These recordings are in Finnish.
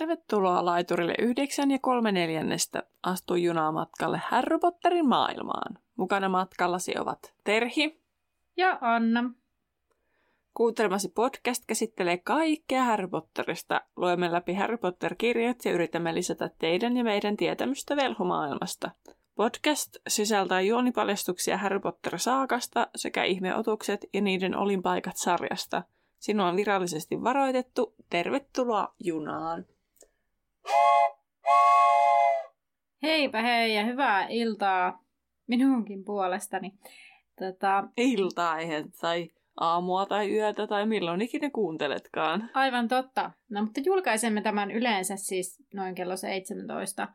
Tervetuloa laiturille 9 ja 3 neljännestä Astu junamatkalle Harry Potterin maailmaan. Mukana matkallasi ovat Terhi ja Anna. Kuuntelemasi podcast käsittelee kaikkea Harry Potterista. Luemme läpi Harry Potter-kirjat ja yritämme lisätä teidän ja meidän tietämystä velhomaailmasta. Podcast sisältää juonipaljastuksia Harry Potter-saakasta sekä ihmeotukset ja niiden olinpaikat sarjasta. Sinua on virallisesti varoitettu. Tervetuloa junaan! Heipä hei ja hyvää iltaa minunkin puolestani. Tota... Iltaa eihän tai aamua tai yötä tai milloin ikinä kuunteletkaan. Aivan totta. No mutta julkaisemme tämän yleensä siis noin kello 17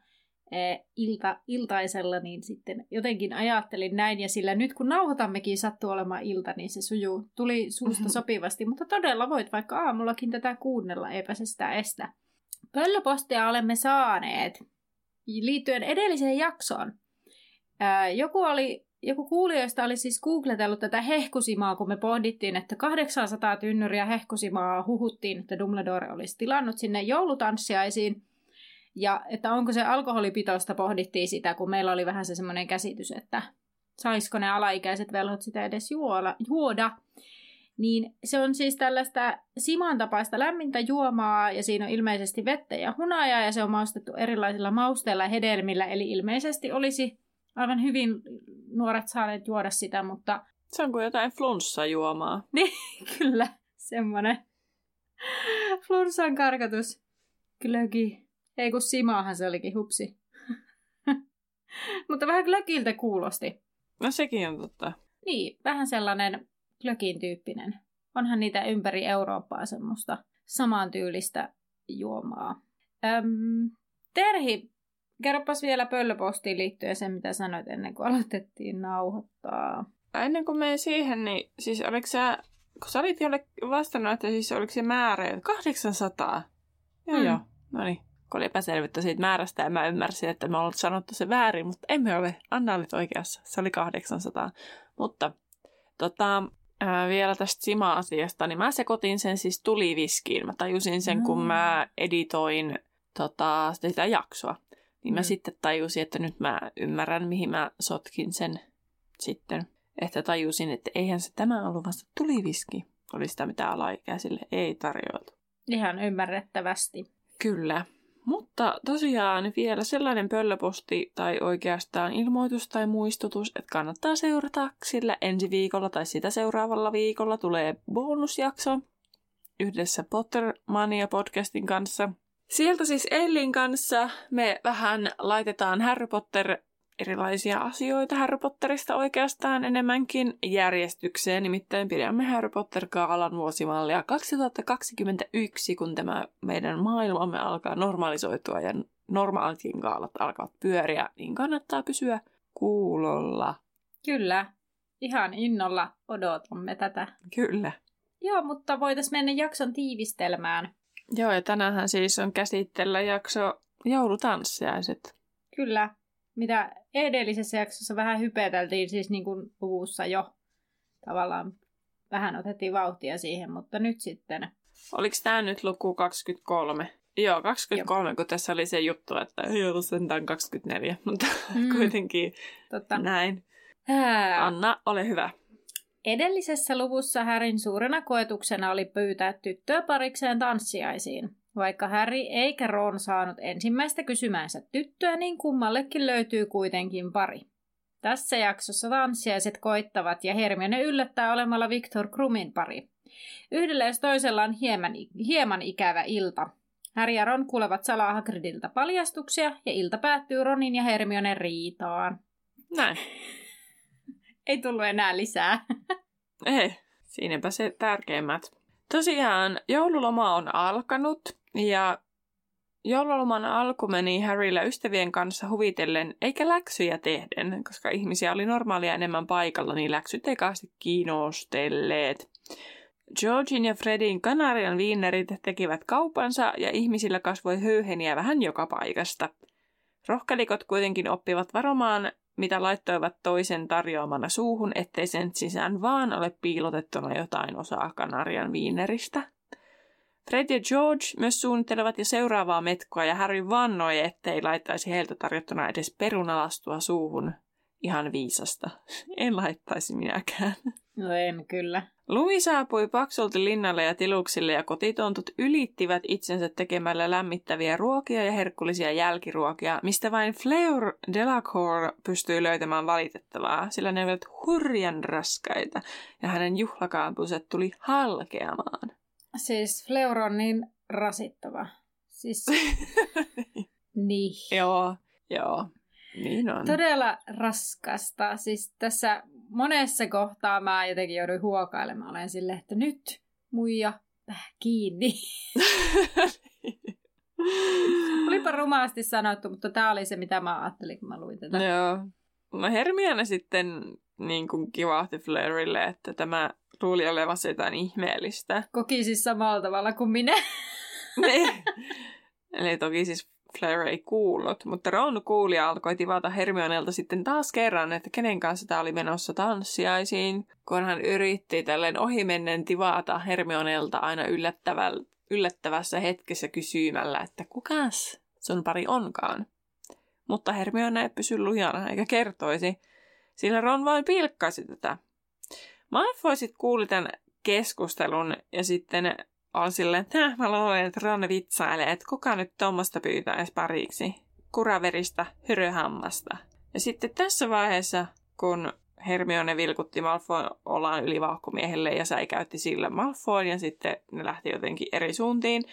e, ilta, iltaisella, niin sitten jotenkin ajattelin näin, ja sillä nyt kun nauhoitammekin sattuu olemaan ilta, niin se sujuu, tuli suusta mm-hmm. sopivasti, mutta todella voit vaikka aamullakin tätä kuunnella, eipä se sitä estä. Pöllöpostia olemme saaneet liittyen edelliseen jaksoon. Joku, oli, joku kuulijoista oli siis googletellut tätä hehkusimaa, kun me pohdittiin, että 800 tynnyriä hehkusimaa huhuttiin, että Dumbledore olisi tilannut sinne joulutanssiaisiin. Ja että onko se alkoholipitoista, pohdittiin sitä, kun meillä oli vähän se semmoinen käsitys, että saisiko ne alaikäiset velhot sitä edes juoda. Niin se on siis tällaista siman tapaista lämmintä juomaa ja siinä on ilmeisesti vettä ja hunajaa ja se on maustettu erilaisilla mausteilla ja hedelmillä. Eli ilmeisesti olisi aivan hyvin nuoret saaneet juoda sitä, mutta... Se on kuin jotain juomaa. niin, kyllä, semmoinen. Flunssan karkatus. Glögi. Ei kun simaahan se olikin, hupsi. mutta vähän glögiltä kuulosti. No sekin on totta. Niin, vähän sellainen glögin tyyppinen. Onhan niitä ympäri Eurooppaa semmoista samantyylistä juomaa. Öm, Terhi, kerropas vielä pöllöpostiin liittyen sen, mitä sanoit ennen kuin aloitettiin nauhoittaa. Ennen kuin menen siihen, niin siis oliko sä, kun sä olit jolle vastannut, että siis oliko se määrä 800? Joo, mm. joo. No niin, kun oli epäselvyyttä siitä määrästä ja mä ymmärsin, että me ollaan sanottu se väärin, mutta emme ole. Anna olit oikeassa. Se oli 800. Mutta tota, ää, vielä tästä Sima-asiasta, niin mä sekoitin sen siis tuliviskiin. Mä tajusin sen, kun mä editoin tota, sitä jaksoa. Niin mä mm. sitten tajusin, että nyt mä ymmärrän, mihin mä sotkin sen sitten. Että tajusin, että eihän se tämä ollut vasta tuliviski. Oli sitä, mitä alaikäisille ei tarjoiltu. Ihan ymmärrettävästi. Kyllä. Mutta tosiaan vielä sellainen pöllöposti tai oikeastaan ilmoitus tai muistutus, että kannattaa seurata, sillä ensi viikolla tai sitä seuraavalla viikolla tulee bonusjakso yhdessä Pottermania podcastin kanssa. Sieltä siis Ellin kanssa me vähän laitetaan Harry Potter erilaisia asioita Harry Potterista oikeastaan enemmänkin järjestykseen. Nimittäin pidämme Harry Potter-kaalan vuosimallia 2021, kun tämä meidän maailmamme alkaa normalisoitua ja normaalitkin kaalat alkavat pyöriä, niin kannattaa pysyä kuulolla. Kyllä, ihan innolla odotamme tätä. Kyllä. Joo, mutta voitaisiin mennä jakson tiivistelmään. Joo, ja tänään siis on käsitellä jakso joulutanssiaiset. Kyllä, mitä edellisessä jaksossa vähän hypeteltiin, siis niin kuin luvussa jo tavallaan vähän otettiin vauhtia siihen, mutta nyt sitten... Oliko tämä nyt luku 23? Joo, 23, Joo. kun tässä oli se juttu, että ei ollut sentään 24, mutta mm. kuitenkin Totta. näin. Anna, ole hyvä. Edellisessä luvussa Härin suurena koetuksena oli pyytää tyttöä parikseen tanssiaisiin. Vaikka Harry eikä Ron saanut ensimmäistä kysymäänsä tyttöä, niin kummallekin löytyy kuitenkin pari. Tässä jaksossa tanssiaiset koittavat ja Hermione yllättää olemalla Victor Krumin pari. Yhdellä jos toisella on hieman, hieman ikävä ilta. Harry ja Ron kuulevat salaa Hagridilta paljastuksia ja ilta päättyy Ronin ja Hermione riitaan. Näin. Ei tullut enää lisää. Ei, siinäpä se tärkeimmät. Tosiaan joululoma on alkanut ja joululoman alku meni Harryllä ystävien kanssa huvitellen, eikä läksyjä tehden, koska ihmisiä oli normaalia enemmän paikalla, niin läksyt ei kaasti kiinnostelleet. Georgin ja Fredin Kanarian viinerit tekivät kaupansa ja ihmisillä kasvoi höyheniä vähän joka paikasta. Rohkelikot kuitenkin oppivat varomaan, mitä laittoivat toisen tarjoamana suuhun, ettei sen sisään vaan ole piilotettuna jotain osaa Kanarian viineristä. Fred ja George myös suunnittelevat jo seuraavaa metkoa ja Harry vannoi, ettei laittaisi heiltä tarjottuna edes perunalastua suuhun. Ihan viisasta. En laittaisi minäkään. No en kyllä. Lumi saapui paksulti linnalle ja tiluksille ja kotitontut ylittivät itsensä tekemällä lämmittäviä ruokia ja herkullisia jälkiruokia, mistä vain Fleur Delacour pystyi löytämään valitettavaa, sillä ne olivat hurjan raskaita ja hänen juhlakampuset tuli halkeamaan. Siis Fleur on niin rasittava. Siis, niin. Joo, joo. Niin on. Todella raskasta. Siis tässä monessa kohtaa mä jotenkin jouduin huokailemaan. Olen silleen, että nyt muija äh, kiinni. Olipa rumaasti sanottu, mutta tämä oli se, mitä mä ajattelin, kun mä luin tätä. Joo. No Hermione sitten niin kuin kivahti Flairille, että tämä luuli olevansa jotain ihmeellistä. Koki siis samalla tavalla kuin minä. Ne. Eli toki siis Flair ei kuullut, mutta Ron kuuli ja alkoi tivata Hermionelta sitten taas kerran, että kenen kanssa tämä oli menossa tanssiaisiin, kun hän yritti tälleen ohimennen tivata Hermionelta aina yllättävässä hetkessä kysymällä, että kukas sun pari onkaan. Mutta Hermione ei pysy lujana eikä kertoisi, sillä Ron vain pilkkasi tätä. Malfoy sitten kuuli tämän keskustelun ja sitten on silleen, että mä luulen, että Ron vitsailee, että kuka nyt tuommoista pyytää edes pariksi. Kuraverista hyryhammasta. Ja sitten tässä vaiheessa, kun Hermione vilkutti Malfoy ollaan yli vauhkomiehelle ja säikäytti sillä Malfoyn ja sitten ne lähti jotenkin eri suuntiin,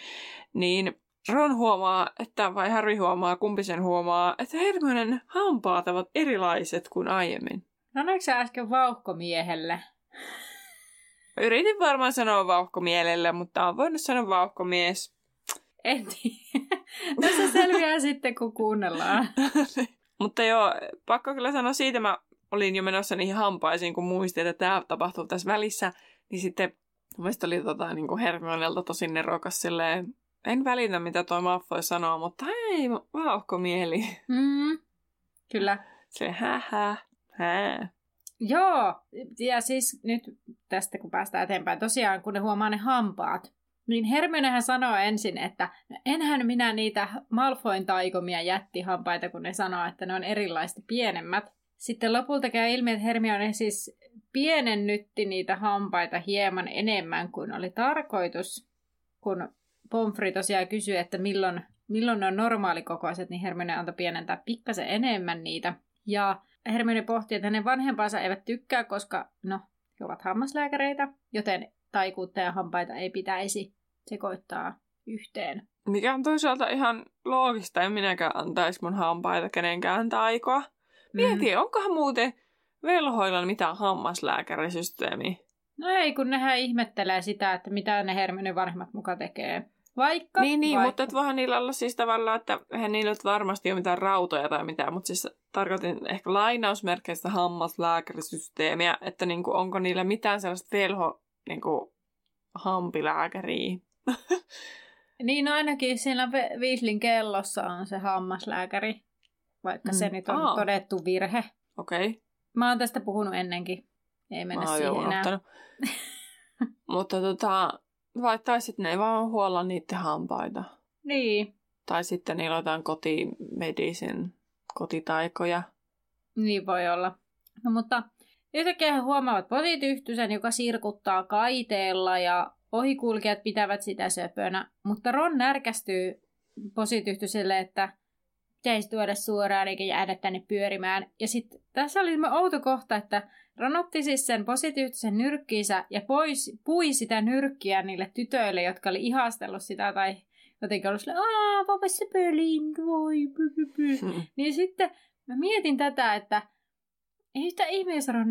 niin Ron huomaa, että vai Harry huomaa, kumpi sen huomaa, että Hermionen hampaat ovat erilaiset kuin aiemmin. No sä äsken vauhkomiehelle? Yritin varmaan sanoa vauhkomielelle, mutta on voinut sanoa vauhkomies. En tiedä. Tässä selviää sitten, kun kuunnellaan. mutta joo, pakko kyllä sanoa siitä, mä olin jo menossa niihin hampaisiin, kun muistin, että tämä tapahtuu tässä välissä. Niin sitten mielestäni oli tota, niin kuin Hermionelta tosi nerokas silleen, en välitä, mitä toi Malfoy sanoo, mutta hei, vauhkomieli. Mm, kyllä. Se hähä, hää. Joo, ja siis nyt tästä kun päästään eteenpäin, tosiaan kun ne huomaa ne hampaat, niin Hermionehän sanoo ensin, että no enhän minä niitä Malfoin taikomia jättihampaita, kun ne sanoo, että ne on erilaista pienemmät. Sitten lopulta käy ilmi, että Hermione siis pienennytti niitä hampaita hieman enemmän kuin oli tarkoitus, kun Pomfri tosiaan kysyi, että milloin, milloin on normaalikokoiset, niin Hermione antoi pienentää pikkasen enemmän niitä. Ja Hermione pohti, että hänen vanhempansa eivät tykkää, koska no, he ovat hammaslääkäreitä, joten taikuutta ja hampaita ei pitäisi sekoittaa yhteen. Mikä on toisaalta ihan loogista, en minäkään antaisi mun hampaita kenenkään taikoa. Mieti, mm. onkohan muuten velhoilla mitään hammaslääkärisysteemiä? No ei, kun nehän ihmettelee sitä, että mitä ne Hermione vanhemmat muka tekee. Vaikka. Niin, niin vaikka. mutta et voihan niillä olla siis tavallaan, että eihän niillä varmasti ole mitään rautoja tai mitään, mutta siis tarkoitin ehkä lainausmerkeistä hammaslääkärisysteemiä, että niinku, onko niillä mitään sellaista velho niinku, hampilääkäriä. niin, no ainakin siinä Viislin kellossa on se hammaslääkäri, vaikka mm. se nyt on Aa. todettu virhe. Okei. Okay. Mä oon tästä puhunut ennenkin. Ei mennä siihen enää. mutta tota, vai tai sitten ne ei vaan huolla niiden hampaita. Niin. Tai sitten niillä on jotain kotimedisin kotitaikoja. Niin voi olla. No mutta yhtäkkiä he huomaavat posityyhtysen, joka sirkuttaa kaiteella ja ohikulkijat pitävät sitä söpönä. Mutta Ron närkästyy posityhtyselle, että pitäisi tuoda suoraan eikä jäädä tänne pyörimään. Ja sitten tässä oli outo kohta, että Ranotti siis sen positiivisen nyrkkiinsä ja pois, pui sitä nyrkkiä niille tytöille, jotka oli ihastellut sitä tai jotenkin ollut silleen, aah, vapassa peliin, voi, hmm. Niin sitten mä mietin tätä, että ei yhtä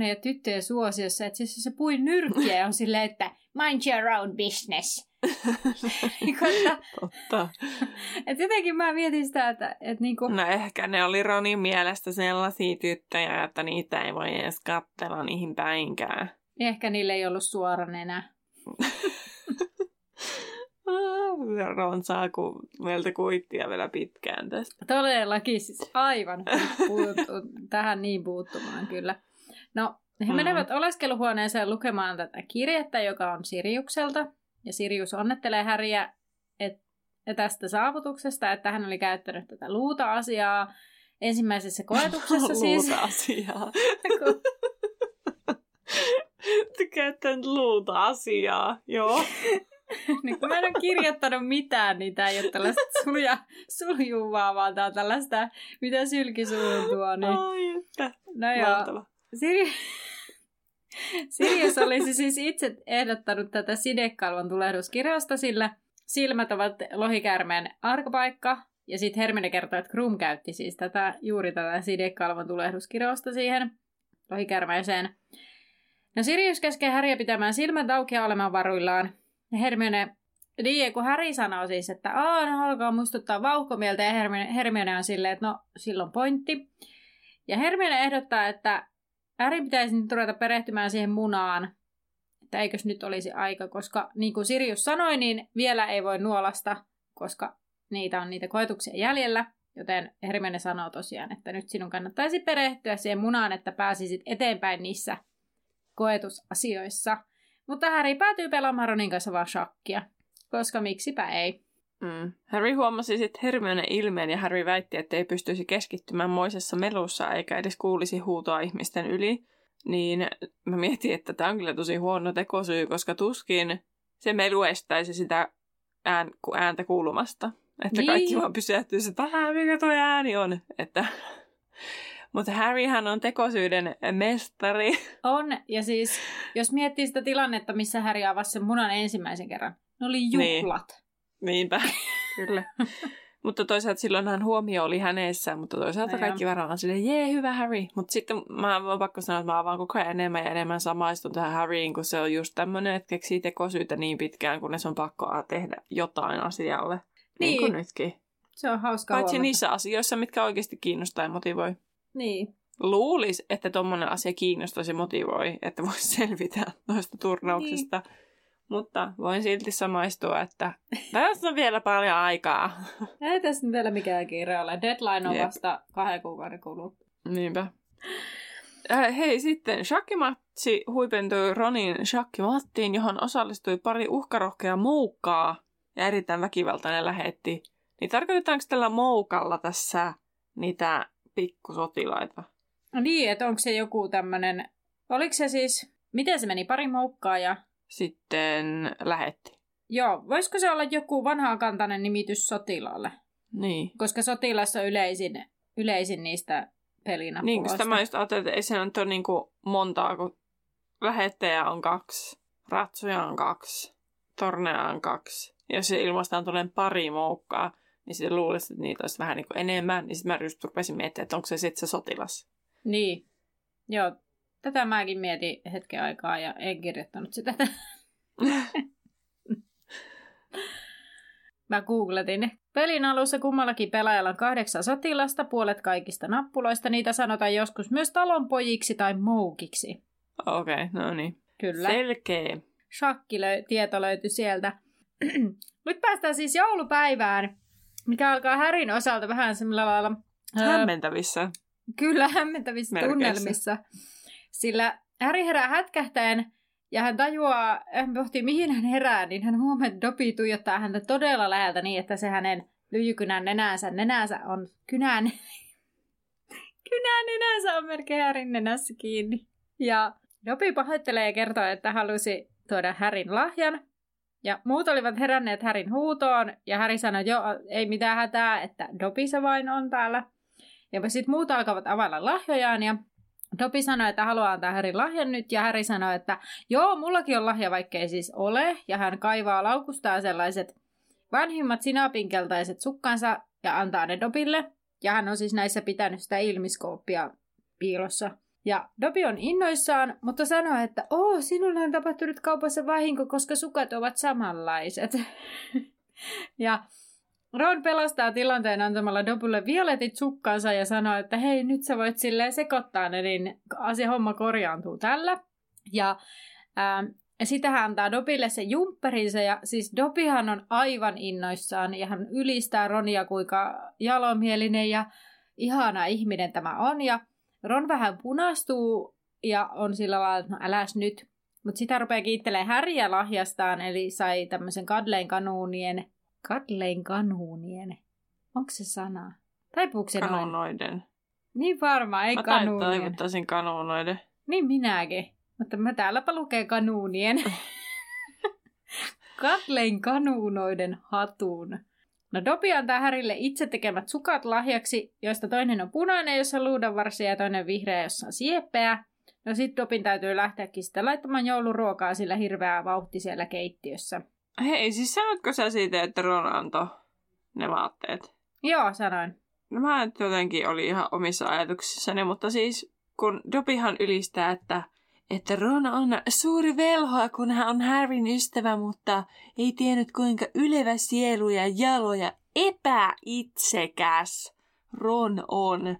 ja tyttöjen suosiossa, että siis se pui nyrkkiä ja on silleen, että mind your own business. Totta. Et jotenkin mä mietin sitä, että... Et niinku... No ehkä ne oli Ronin mielestä sellaisia tyttöjä, että niitä ei voi edes katsella niihin päinkään. Ehkä niille ei ollut suora nenä. Ron saa ku, meiltä kuittia vielä pitkään tästä. Todellakin, siis aivan puuttu, tähän niin puuttumaan kyllä. No, he mm. menevät oleskeluhuoneeseen lukemaan tätä kirjettä, joka on Siriukselta. Ja Sirius onnettelee Häriä et, tästä saavutuksesta, että hän oli käyttänyt tätä luuta-asiaa ensimmäisessä koetuksessa siis. Luuta-asiaa. Käyttänyt luuta-asiaa, joo. niin kun mä en ole kirjoittanut mitään, niin tää ei ole tällaista sulja, suljuvaa, vaan tää on tällaista, mitä sylki suun tuo. Niin... Ai että. No joo. Siri... Sirius olisi siis itse ehdottanut tätä sidekalvon tulehduskirjausta, sillä silmät ovat lohikäärmeen arkapaikka. Ja sitten Hermine kertoo, että Krum käytti siis tätä, juuri tätä sidekalvon tulehduskirjausta siihen lohikäärmeeseen. No Sirius käskee Häriä pitämään silmät auki ja olemaan varuillaan. Ja Hermione, niin kun Häri sanoo siis, että Aa, no alkaa muistuttaa vauhkomieltä ja Hermione, Hermione on silleen, että no silloin pointti. Ja Hermione ehdottaa, että Häri pitäisi nyt ruveta perehtymään siihen munaan, että eikös nyt olisi aika, koska niin kuin Sirius sanoi, niin vielä ei voi nuolasta, koska niitä on niitä koetuksia jäljellä. Joten Hermione sanoo tosiaan, että nyt sinun kannattaisi perehtyä siihen munaan, että pääsisit eteenpäin niissä koetusasioissa. Mutta Harry päätyy pelaamaan Ronin kanssa vaan shakkia, koska miksipä ei. Mm. Harry huomasi sitten Hermione ilmeen ja Harry väitti, että ei pystyisi keskittymään moisessa melussa eikä edes kuulisi huutoa ihmisten yli. Niin mä mietin, että tämä on kyllä tosi huono tekosyy, koska tuskin se melu estäisi sitä ään, ääntä kuulumasta. Että niin. kaikki vaan pysähtyisi, että mikä tuo ääni on. Että mutta Harryhän on tekosyyden mestari. On, ja siis jos miettii sitä tilannetta, missä Harry avasi sen munan ensimmäisen kerran, ne oli juhlat. Niin. Niinpä, kyllä. mutta toisaalta silloinhan huomio oli hänessä, mutta toisaalta no kaikki varmaan silleen, jee, hyvä Harry. Mutta sitten mä oon pakko sanoa, että mä avaan koko ajan enemmän ja enemmän samaistun tähän Harryin, kun se on just tämmöinen, että keksii tekosyytä niin pitkään, kunnes on pakko tehdä jotain asialle. Niin, niin kuin nytkin. Se on hauska Paitsi huomata. niissä asioissa, mitkä oikeasti kiinnostaa ja motivoi. Niin. Luulis, että tuommoinen asia kiinnostaisi ja motivoi, että voisi selvitä noista turnauksista. Niin. Mutta voin silti samaistua, että tässä on vielä paljon aikaa. Ei tässä vielä mikään kiire ole. Deadline on Jep. vasta kahden kuukauden kuluttua. Niinpä. Äh, hei, sitten shakkimatsi huipentui Ronin shakkimattiin, johon osallistui pari uhkarohkea moukkaa ja erittäin väkivaltainen lähetti. Niin tarkoitetaanko tällä moukalla tässä niitä pikkusotilaita. No niin, että onko se joku tämmöinen, oliko se siis, miten se meni, pari moukkaa ja... Sitten lähetti. Joo, voisiko se olla joku vanhaakantainen nimitys sotilaalle? Niin. Koska sotilassa on yleisin, yleisin niistä pelinappuloista. Niin, koska mä just ajattelin, että ei se nyt ole niin kuin montaa, kun lähettäjä on kaksi, ratsuja on kaksi, tornea on kaksi. Jos se ilmaistaan tulee pari moukkaa, niin sitten luulisin, että niitä olisi vähän niin kuin enemmän, niin sitten mä just rupesin miettimään, että onko se sitten se sotilas. Niin. Joo, tätä mäkin mietin hetken aikaa ja en kirjoittanut sitä. mä googletin. Pelin alussa kummallakin pelaajalla on kahdeksan sotilasta, puolet kaikista nappuloista. Niitä sanotaan joskus myös talonpojiksi tai moukiksi. Okei, okay, no niin. Kyllä. Selkeä. Shakki-tieto löytyi sieltä. Nyt päästään siis joulupäivään mikä alkaa Härin osalta vähän semmoilla lailla... Hämmentävissä. Kyllä, hämmentävissä Merkeissä. tunnelmissa. Sillä Häri herää hätkähtäen ja hän tajuaa, hän pohtii mihin hän herää, niin hän huomaa, että Dopi tuijottaa häntä todella läheltä niin, että se hänen lyijykynän nenänsä, nenänsä on kynän, kynän nenänsä on melkein Härin nenässä kiinni. Ja Dopi pahoittelee ja kertoo, että halusi tuoda Härin lahjan, ja muut olivat heränneet Härin huutoon, ja Häri sanoi, joo, ei mitään hätää, että Dopi se vain on täällä. Ja sitten muut alkavat availla lahjojaan, ja Dopi sanoi, että haluaa antaa Härin lahjan nyt, ja Häri sanoi, että joo, mullakin on lahja, vaikka ei siis ole, ja hän kaivaa laukustaan sellaiset vanhimmat sinapinkeltaiset sukkansa ja antaa ne Dobille. Ja hän on siis näissä pitänyt sitä ilmiskooppia piilossa. Ja Dobby on innoissaan, mutta sanoo, että oo, sinulle on tapahtunut kaupassa vahinko, koska sukat ovat samanlaiset. ja Ron pelastaa tilanteen antamalla Dobulle violetit sukkansa ja sanoo, että hei, nyt sä voit silleen sekoittaa ne, niin asia homma korjaantuu tällä. Ja ää, sitten hän antaa Dobille se jumpperinsa ja siis Dobihan on aivan innoissaan ja hän ylistää Ronia kuinka jalomielinen ja ihana ihminen tämä on. Ja Ron vähän punastuu ja on sillä lailla, että no äläs nyt. Mutta sitä rupeaa kiittelemään Häriä lahjastaan, eli sai tämmöisen Kadlein kanuunien... Kadlein kanuunien? Onko se sana? Taipuuko se noin? Kanonoiden. Niin varmaan, ei Mä kanuunien. taivuttaisin kanonoiden. Niin minäkin. Mutta mä täälläpä lukee kanuunien. Katlein kanuunoiden hatun. No Dobi antaa Härille itse tekemät sukat lahjaksi, joista toinen on punainen, jossa on luudanvarsia ja toinen vihreä, jossa on sieppeä. No sit Dobin täytyy lähteäkin sitten laittamaan jouluruokaa sillä hirveää vauhti siellä keittiössä. Hei, siis sanoitko sä siitä, että Ron antoi ne vaatteet? Joo, sanoin. No mä nyt jotenkin oli ihan omissa ajatuksissani, mutta siis kun Dobihan ylistää, että, että Ron on suuri velho, kun hän on Harryn ystävä, mutta ei tiennyt kuinka ylevä sielu ja jalo ja epäitsekäs Ron on.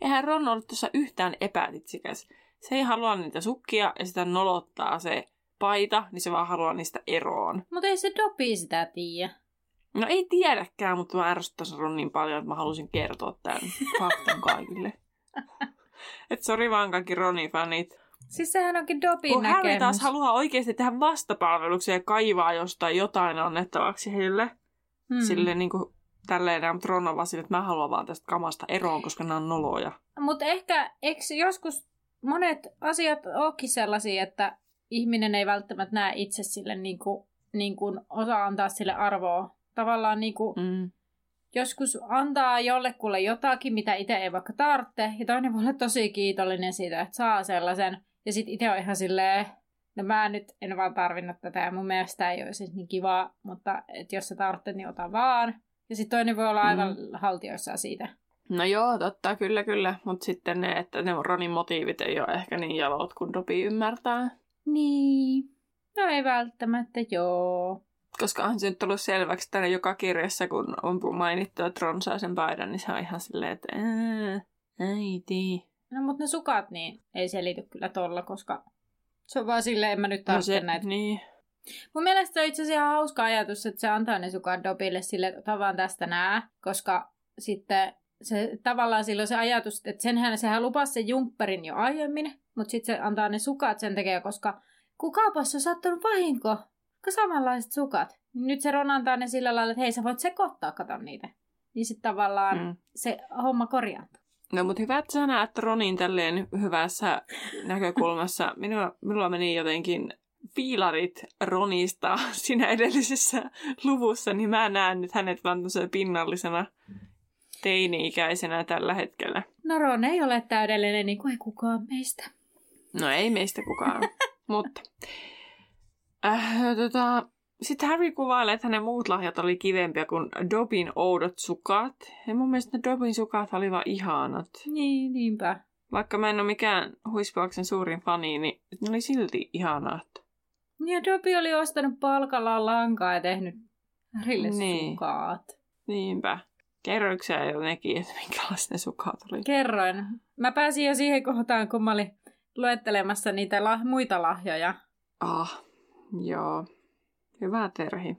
Eihän Ron ollut tuossa yhtään epäitsekäs. Se ei halua niitä sukkia ja sitä nolottaa se paita, niin se vaan haluaa niistä eroon. Mutta ei se Dobi sitä tiedä. No ei tiedäkään, mutta mä ärsyttäisin Ron niin paljon, että mä halusin kertoa tämän faktan kaikille. Et sori vaan kaikki Ronin-fanit. Siis sehän onkin Dobin Kun Harry näkemys. taas haluaa oikeasti tehdä vastapalveluksia ja kaivaa jostain jotain annettavaksi heille. Hmm. Mm. Silleen niin kuin tälleen, mutta Ron on vaan sille, että mä haluan vaan tästä kamasta eroon, koska nämä on noloja. Mutta ehkä, eikö joskus monet asiat olekin sellaisia, että ihminen ei välttämättä näe itse sille niin kuin, niin kuin osaa antaa sille arvoa. Tavallaan niin kuin, Mm. joskus antaa jollekulle jotakin, mitä itse ei vaikka tarvitse, ja toinen voi olla tosi kiitollinen siitä, että saa sellaisen, ja sitten itse on ihan silleen, no mä nyt en vaan tarvinnut tätä, ja mun mielestä ei olisi niin kivaa, mutta et jos sä tarvitset, niin ota vaan. Ja sitten toinen voi olla aivan mm. haltioissaan siitä. No joo, totta, kyllä, kyllä. Mutta sitten ne, että ne Ronin motiivit ei ole ehkä niin jalot kuin Dobby ymmärtää. Niin. No ei välttämättä, joo. Koska on se nyt tullut selväksi tänne joka kirjassa, kun on mainittu, että Ron saa sen paidan, niin se on ihan silleen, että ää, äiti. No mutta ne sukat, niin ei selity kyllä tolla, koska se on vaan silleen, en mä nyt No tarvitse se, näitä. niin. Mun mielestä se on itse asiassa ihan hauska ajatus, että se antaa ne sukat Dobille sille, että ota vaan tästä nää, koska sitten se tavallaan silloin se ajatus, että senhän sehän lupasi sen jumpperin jo aiemmin, mutta sitten se antaa ne sukat sen tekee, koska kun kaupassa on sattunut vahinko, kun samanlaiset sukat, niin nyt se Ron antaa ne sillä lailla, että hei sä voit sekoittaa, kato niitä. Niin sitten tavallaan mm. Se homma korjaantuu. No mutta hyvä, että sä näet Ronin tälleen hyvässä näkökulmassa. Minulla, minulla meni jotenkin fiilarit Ronista siinä edellisessä luvussa, niin mä näen nyt hänet vaan pinnallisena teini-ikäisenä tällä hetkellä. No Ron ei ole täydellinen, niin kuin ei kukaan meistä. No ei meistä kukaan, mutta... Äh, tota, sitten Harry kuvailee, että hänen muut lahjat oli kivempiä kuin Dobin oudot sukat. Ja mun mielestä ne Dobin sukat olivat ihanat. Niin, niinpä. Vaikka mä en ole mikään huispauksen suurin fani, niin ne oli silti ihanat. Ja Dobby oli ostanut palkallaan lankaa ja tehnyt Harrylle Niin. sukaat. Niinpä. Kerroiko sä jo nekin, että minkälaiset ne sukat oli? Kerroin. Mä pääsin jo siihen kohtaan, kun mä olin luettelemassa niitä la- muita lahjoja. Ah, joo. Hyvä Terhi.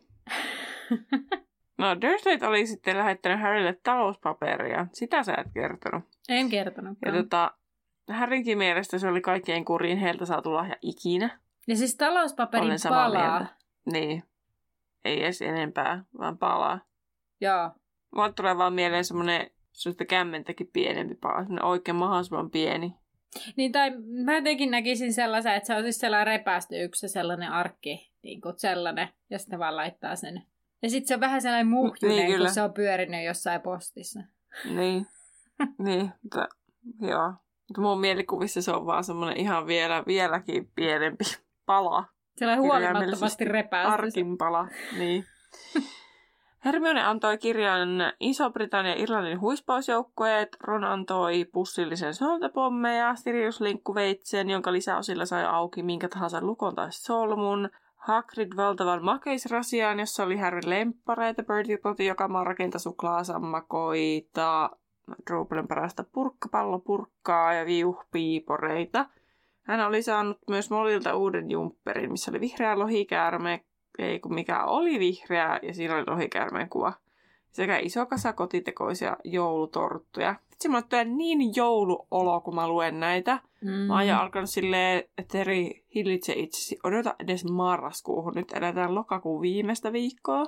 No, Dursleyt oli sitten lähettänyt Harrylle talouspaperia. Sitä sä et kertonut. En kertonut. Ja tota, Harrynkin mielestä se oli kaikkein kuriin heiltä saatu lahja ikinä. ja siis talouspaperin Olen palaa. mieltä. Niin. Ei edes enempää, vaan palaa. Joo. Mulle tulee vaan mieleen semmonen semmoista kämmentäkin pienempi pala. Semmonen oikein mahdollisimman pieni. Niin tai mä jotenkin näkisin sellaisen, että se on siis sellainen repästy yksi sellainen arkki, niin kuin sellainen, ja sitten vaan laittaa sen. Ja sitten se on vähän sellainen muhjunen, Niin, kyllä. kun se on pyörinyt jossain postissa. Niin. niin, mutta joo. Mutta mun mielikuvissa se on vaan semmonen ihan vielä, vieläkin pienempi pala. Sellainen huolimattomasti repästy. Arkin pala, niin. Hermione antoi kirjan Iso-Britannian ja Irlannin huispausjoukkueet, Ron antoi pussillisen soltapommeja, Sirius linkkuveitsen, jonka lisäosilla sai auki minkä tahansa lukon tai solmun, Hagrid valtavan makeisrasian, jossa oli Harryn lemppareita, Bertie Potti, joka maa klasammakoita, Drupalen parasta purkkapallopurkkaa ja viuhpiiporeita. Hän oli saanut myös Molilta uuden jumpperin, missä oli vihreä lohikäärme, ei kun mikä oli vihreä, ja siinä oli lohikäärmeen kuva. Sekä iso kasa kotitekoisia joulutorttuja. vitsi, mulle tulee niin jouluolo, kun mä luen näitä. Mm. Mä oon jo alkanut silleen, että eri hillitse itsesi. Odota edes marraskuuhun. Nyt eletään lokakuun viimeistä viikkoa.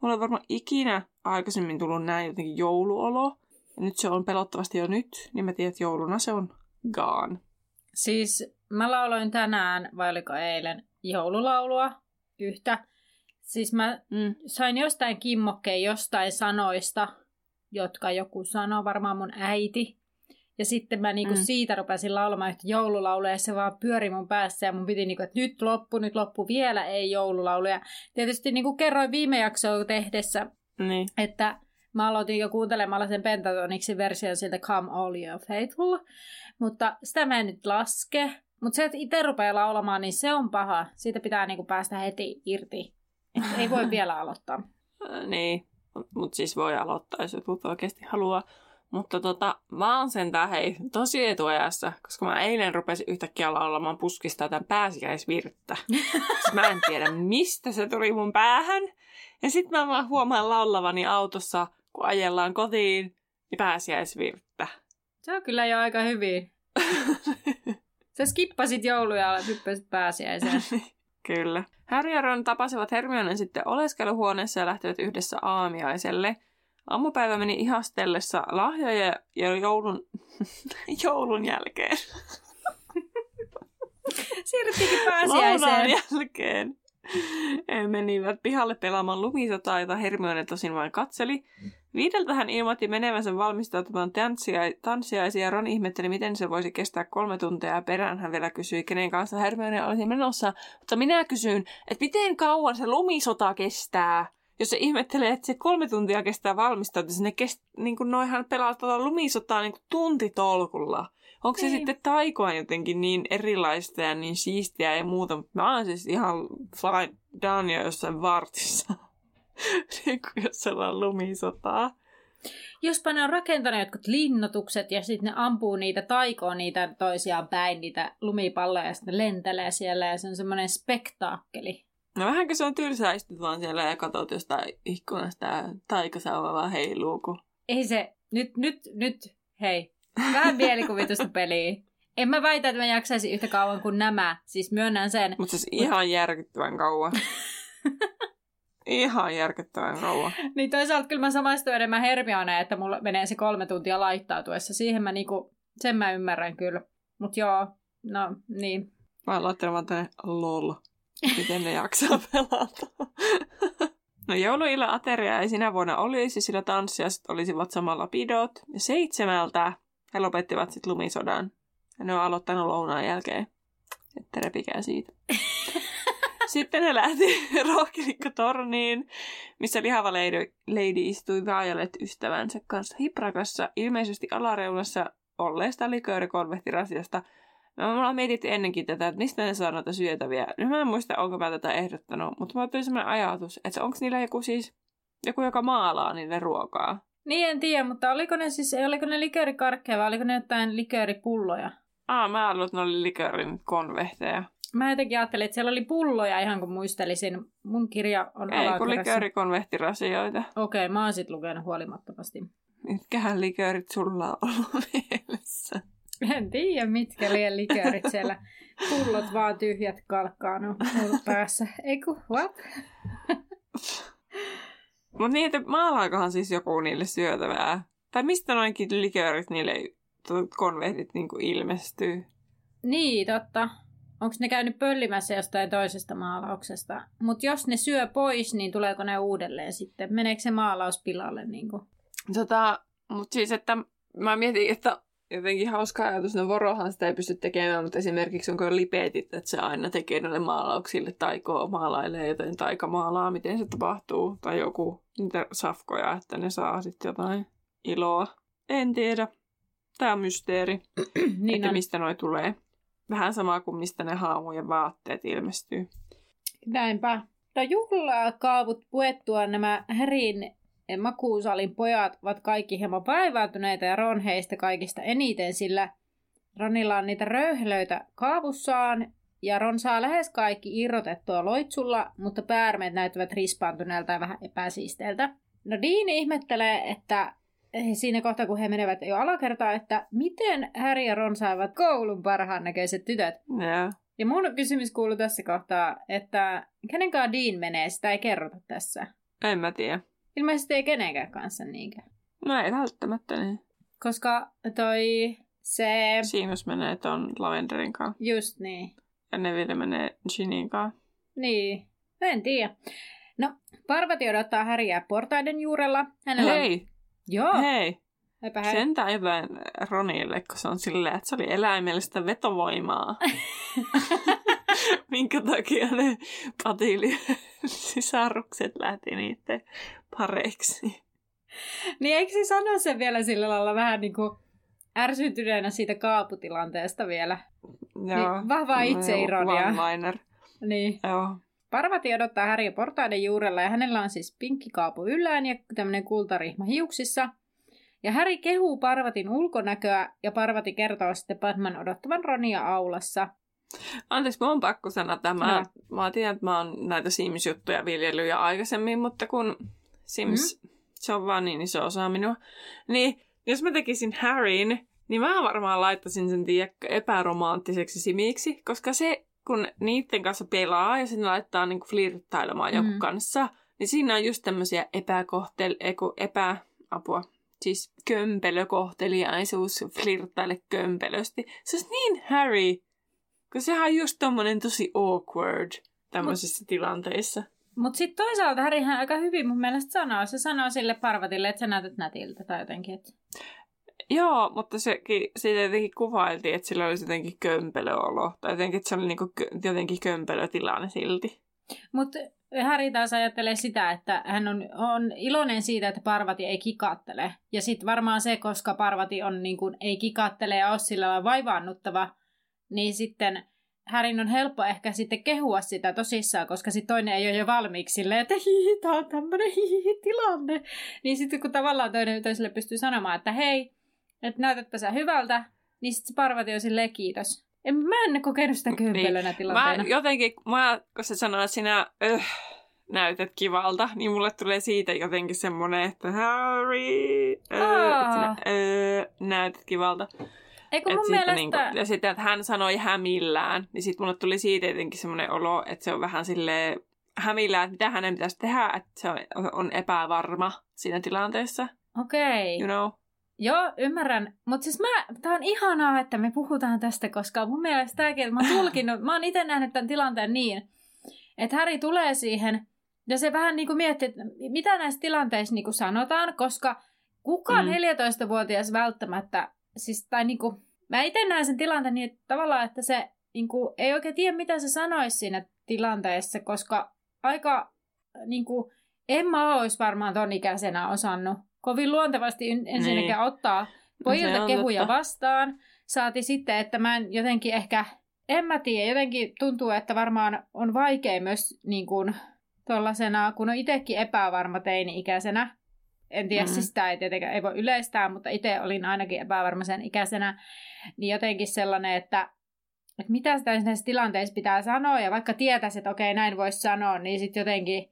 Mulla on varmaan ikinä aikaisemmin tullut näin jotenkin jouluolo. Ja nyt se on pelottavasti jo nyt, niin mä tiedän, että jouluna se on gone. Siis mä lauloin tänään, vai oliko eilen, joululaulua yhtä. Siis mä Mm. sain jostain kimmokkeen jostain sanoista, jotka joku sanoo, varmaan mun äiti. Ja sitten mä niinku Mm. siitä rupesin laulamaan yhtä joululaulua ja se vaan pyöri mun päässä ja mun piti niinku, että nyt loppu, nyt loppu, vielä ei joululauluja. Tietysti niinku kerroin viime jaksoa tehdessä, Niin. että mä aloitin jo kuuntelemalla sen Pentatonixin version siltä Come All You Faithful, mutta sitä mä en nyt laske. Mutta se, että itse rupeaa laulamaan, niin se on paha. Siitä pitää niinku päästä heti irti. Et ei voi vielä aloittaa. Niin. Mutta siis voi aloittaa, jos joku oikeasti haluaa. Mutta tota, mä oon sentään hei tosi etuajassa, koska mä eilen rupesin yhtäkkiä laulamaan puskista tämän pääsiäisvirttä. Siis mä en tiedä, mistä se tuli mun päähän. Ja sit mä vaan huomaan laulavani autossa, kun ajellaan kotiin, niin pääsiäisvirttä. Se on kyllä jo aika hyvin. Sä skippasit jouluja ja hyppäsit pääsiäiseen. Kyllä. Harry ja Ron tapasivat Hermionen sitten oleskeluhuoneessa ja lähtivät yhdessä aamiaiselle. Aamupäivä meni ihastellessa lahjoja ja joulun, joulun jälkeen. Siirryttiinkin Lounaan pääsiäiseen. jälkeen. He menivät pihalle pelaamaan lumisotaa, jota Hermione tosin vain katseli. Viideltä hän ilmoitti menevänsä valmistautumaan tanssia- tanssiaisiin ja Ron ihmetteli, miten se voisi kestää kolme tuntia ja perään hän vielä kysyi, kenen kanssa Hermione olisi menossa. Mutta minä kysyn, että miten kauan se lumisota kestää? Jos se ihmettelee, että se kolme tuntia kestää valmistautua, ne kest, niin kuin noihan pelaa tuota lumisotaa niin kuin tuntitolkulla. Onko se Niin. sitten taikoa jotenkin niin erilaista ja niin siistiä ja muuta, mutta mä oon siis ihan done jo jossain vartissa. niin kuin jos on lumisotaa. Jospa ne on rakentanut jotkut linnoitukset ja sitten ne ampuu niitä taikoon niitä toisiaan päin, niitä lumipalloja ja sitten ne lentelee siellä ja se on semmoinen spektaakkeli. No vähänkö se on tylsää, istut vaan siellä ja katsot jostain ikkunasta ja taikasauva vaan heiluu, kun... Ei se, nyt, nyt, nyt, hei, vähän mielikuvitusta peliä. En mä väitä, että mä jaksaisin yhtä kauan kuin nämä, siis myönnän sen. Mutta siis ihan järkyttävän kauan. ihan järkyttävän kauan. Niin toisaalta kyllä mä samaistun enemmän Hermioneen, että mulla menee se kolme tuntia laittautuessa. Siihen mä niinku, sen mä ymmärrän kyllä. Mut joo, no niin. Mä laittanut vaan tänne lol. Miten ne jaksaa pelata. No jouluilla ateria ei sinä vuonna olisi, sillä tanssiaiset olisivat samalla pidot. Ja seitsemältä he lopettivat sitten lumisodan. Ja ne on aloittanut lounaan jälkeen. Että repikää siitä. Sitten he lähti rohkelikkotorniin, missä lihava lady, lady istui Violet ystävänsä kanssa hiprakassa, ilmeisesti alareunassa olleesta liköörikonvehtirasiasta. Me ollaan mietitty ennenkin tätä, että mistä ne saa noita syötäviä. Nyt mä en muista, onko mä tätä ehdottanut, mutta mulla tuli sellainen ajatus, että onko niillä joku siis, joku, joka maalaa niille ruokaa. Niin en tiedä, mutta oliko ne siis, oliko ne liköörikarkkeja vai oliko ne jotain likööripulloja? Aa, mä ajattelin, että ne oli liköörin konvehteja. Mä jotenkin ajattelin, että siellä oli pulloja ihan kun muistelisin. Mun kirja on Ei, kun liköörikonvehtirasioita. Okei, mä oon sit lukenut huolimattomasti. Mitkähän liköörit sulla on ollut mielessä? En tiedä, mitkä liian liköörit siellä. Pullot vaan tyhjät kalkkaanut mulla päässä. Eiku, what? Mutta niin, että maalaakohan siis joku niille syötävää? Tai mistä noinkin liköörit niille to- konvehtit niin ilmestyy? Niin, totta. Onko ne käynyt pöllimässä jostain toisesta maalauksesta? Mutta jos ne syö pois, niin tuleeko ne uudelleen sitten? Meneekö se maalaus pilalle? Niin kuin? Tota, mutta siis, että mä mietin, että jotenkin hauska ajatus, no vorohan sitä ei pysty tekemään, mutta esimerkiksi onko lipetit, että se aina tekee näille maalauksille taikoa, maalailee joten taikamaalaa, miten se tapahtuu, tai joku niitä safkoja, että ne saa sitten jotain iloa. En tiedä. Tämä on mysteeri, niin että on. mistä noi tulee. Vähän sama kuin mistä ne haamujen vaatteet ilmestyy. Näinpä. No juhlaa kaavut puettua nämä Härin makuusalin pojat ovat kaikki hieman vaivaantuneita ja Ron heistä kaikista eniten, sillä Ronilla on niitä röyhelöitä kaavussaan ja Ron saa lähes kaikki irrotettua loitsulla, mutta päärmeet näyttävät rispaantuneelta ja vähän epäsiisteiltä. No Dean ihmettelee, että siinä kohtaa, kun he menevät jo alakertaa, että miten Harry ja Ron saivat koulun parhaan näköiset tytöt. Joo. Ja mun kysymys kuuluu tässä kohtaa, että kenen kanssa Dean menee, sitä ei kerrota tässä. En mä tiedä. Ilmeisesti ei kenenkään kanssa niinkään. No ei välttämättä niin. Koska toi se... Seamus menee ton Lavenderin kanssa. Just niin. Ja Neville menee Ginin kanssa. Niin. En tiedä. No, Parvati odottaa Häriä portaiden juurella. Hänellä on... Joo. Hei! Eipä hei. Sentään jotain Ronille, kun se on silleen, että se oli eläimellistä vetovoimaa. Minkä takia ne patili sisarukset lähti niiden pareiksi. Niin eikö se sano sen vielä sillä lailla vähän niin kuin ärsyntyneenä siitä kaaputilanteesta vielä? Joo. Niin, vahvaa itseironiaa. One-liner. Niin. Joo. Parvati odottaa Häriä portaiden juurella ja hänellä on siis pinkki kaapu yllään ja tämmöinen kultarihma hiuksissa. Ja Häri kehuu Parvatin ulkonäköä ja Parvati kertoo sitten Batman odottavan Ronia aulassa. Anteeksi, mä oon pakko sanoa tämä. No. Mä tiedän, että mä oon näitä Sims-juttuja viljellyt jo aikaisemmin, mutta kun Sims, mm. se on vaan niin iso osa minua. Niin, jos mä tekisin Harryn, niin mä varmaan laittaisin sen tiedä, epäromanttiseksi simiksi, koska se, kun niiden kanssa pelaa ja sen laittaa niinku flirttailemaan Mm. jonkun kanssa, niin siinä on just tämmöisiä epäkohtel... Eiku, epä... Apua. Siis kömpelökohteliaisuus, flirttaile kömpelösti. Se olisi niin Harry, kun sehän on just tommonen tosi awkward tämmöisissä tilanteissa. Mutta sitten toisaalta Härihän aika hyvin mun mielestä sanoo. Se sanoo sille Parvatille, että sä näytät nätiltä tai jotenkin. Et... Joo, mutta sekin, siitä jotenkin kuvailtiin, että sillä olisi jotenkin kömpelöolo. Tai jotenkin, että se oli niinku, jotenkin kömpelötilanne silti. Mutta Häri taas ajattelee sitä, että hän on, on iloinen siitä, että Parvati ei kikattele. Ja sitten varmaan se, koska Parvati on niin ei kikattele ja ole sillä vaivaannuttava, niin sitten Härin on helppo ehkä sitten kehua sitä tosissaan, koska sitten toinen ei ole jo valmiiksi silleen, että tää on tämmönen hii, tilanne. Niin sitten kun tavallaan toinen toiselle pystyy sanomaan, että hei, että näytätpä sä hyvältä, niin sitten se Parvati on silleen kiitos. En, mä en kokenut sitä kömpelönä Mä tilanteena. jotenkin, mä, kun se sanoo, että sinä öh, näytät kivalta, niin mulle tulee siitä jotenkin semmonen, että Harry, öh, että sinä öh, näytät kivalta. Eikö mun mielestä... niinku, ja sitten, että hän sanoi hämillään, niin sitten mulle tuli siitä jotenkin semmoinen olo, että se on vähän silleen hämillään, että mitä hänen pitäisi tehdä, että se on, on epävarma siinä tilanteessa, Okei. you know. Joo, ymmärrän. Mutta siis mä, tää on ihanaa, että me puhutaan tästä, koska mun mielestä tääkin, että mä oon tulkinnut, mä oon itse nähnyt tämän tilanteen niin, että Häri tulee siihen ja se vähän niin kuin miettii, että mitä näissä tilanteissa niin kuin sanotaan, koska kukaan mm. 14-vuotias välttämättä, siis, tai niin kuin, mä itse näen sen tilanteen niin, että tavallaan, että se niin kuin, ei oikein tiedä, mitä se sanoisi siinä tilanteessa, koska aika, niin kuin, en mä olisi varmaan ton ikäisenä osannut kovin luontevasti en- ensinnäkään niin. ottaa pojilta se on kehuja totta. vastaan. Saati sitten, että mä en jotenkin ehkä, en mä tiedä, jotenkin tuntuu, että varmaan on vaikea myös niin kuin, tollasena, kun on itsekin epävarma teini-ikäisenä. En tiedä, Mhm. mm. siis sitä ei tietenkään ei voi yleistää, mutta itse olin ainakin epävarma sen ikäisenä. Niin jotenkin sellainen, että, että mitä sitä näissä tilanteissa pitää sanoa, ja vaikka tietäisi, että okei, näin voisi sanoa, niin sitten jotenkin,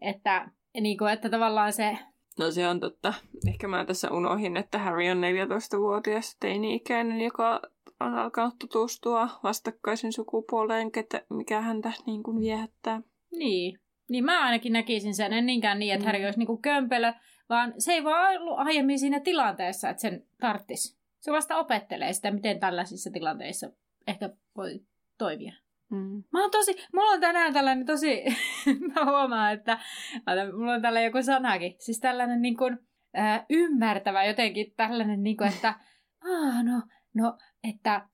että, niin kuin, että tavallaan se No se on totta. Ehkä mä tässä unohin, että Harry on 14-vuotias teini-ikäinen, joka on alkanut tutustua vastakkaisen sukupuoleen, ketä, mikä häntä niin kuin viehättää. Niin. Niin mä ainakin näkisin sen, en niinkään niin, että Mm. Harry olisi niinku kömpelö, vaan se ei vaan ollut aiemmin siinä tilanteessa, että sen tarttis. Se vasta opettelee sitä, miten tällaisissa tilanteissa ehkä voi toimia. Mm. Mä oon tosi, mulla on tänään tällainen tosi, mä huomaan, että mulla on tällainen joku sanakin, siis tällainen niin kuin, äh, ymmärtävä jotenkin tällainen, niin kuin, että ah, no, no, että,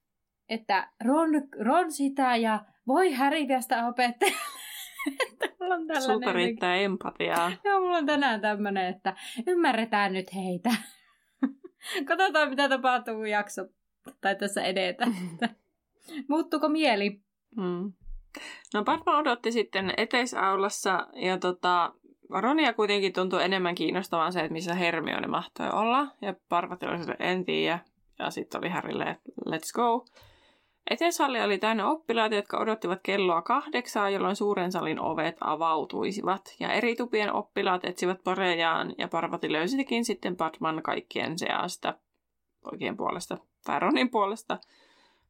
että Ron, Ron sitä ja voi tästä opetella. että mulla on tällainen Sulta jotenkin- riittää empatiaa. Joo, mulla on tänään tämmönen, että ymmärretään nyt heitä. Katsotaan, mitä tapahtuu jakso tai tässä edetä. Muuttuuko mieli? Mm. No Batman odotti sitten eteisaulassa ja tota, Ronia kuitenkin tuntui enemmän kiinnostavan se, että missä Hermione mahtoi olla. Ja Parvati oli sille, en tiedä. Ja sitten oli Harrylle, että let's go. Etesalli oli täynnä oppilaita, jotka odottivat kelloa kahdeksaa, jolloin suuren salin ovet avautuisivat. Ja eri tupien oppilaat etsivät parejaan ja Parvati löysikin sitten Batman kaikkien seasta poikien puolesta tai Ronin puolesta.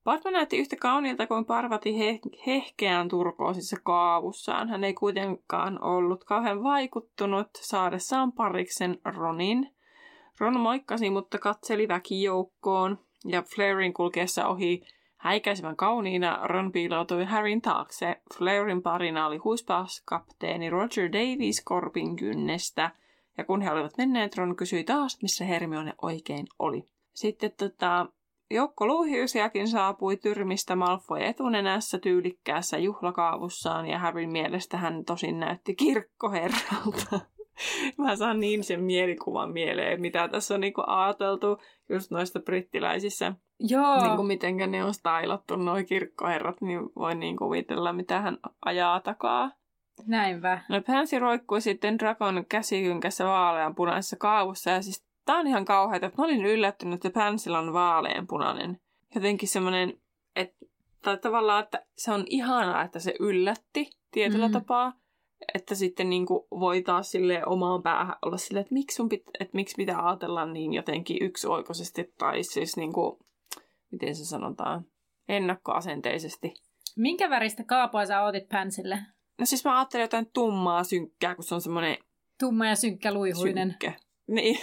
Batman näytti yhtä kauniilta kuin Parvati he- hehkeään turkoosissa kaavussaan. Hän ei kuitenkaan ollut kauhean vaikuttunut saadessaan pariksen Ronin. Ron moikkasi, mutta katseli väkijoukkoon ja Flairin kulkeessa ohi häikäisevän kauniina Ron piiloutui Harryn taakse. Flairin parina oli huispaus kapteeni Roger Davies korpin kynnestä. Ja kun he olivat menneet, Ron kysyi taas, missä Hermione oikein oli. Sitten tota, Joukko luuhiusiakin saapui tyrmistä Malfoy etunenässä tyylikkäässä juhlakaavussaan ja Harryn mielestä hän tosin näytti kirkkoherralta. Mä saan niin sen mielikuvan mieleen, mitä tässä on niinku ajateltu just noista brittiläisissä. Joo. Niin kuin mitenkä ne on stylattu nuo kirkkoherrat, niin voi niin kuvitella, mitä hän ajaa takaa. Näinpä. No Pansy roikkui sitten Drakon käsikynkässä vaalean punaisessa kaavussa ja siis tää on ihan kauheata, että mä olin yllättynyt, että Pansylla on vaaleanpunainen. Jotenkin semmoinen, että tai tavallaan, että se on ihanaa, että se yllätti tietyllä Mm. mm. tapaa. Että sitten niin kuin voi taas sille omaan päähän olla silleen, että miksi, sun pit, että miksi pitää ajatella niin jotenkin yksioikoisesti tai siis niin kuin, miten se sanotaan, ennakkoasenteisesti. Minkä väristä kaapua sä otit Pansille? No siis mä ajattelin jotain tummaa synkkää, kun se on semmoinen Tumma ja synkkä luihuinen. synkkä. Niin,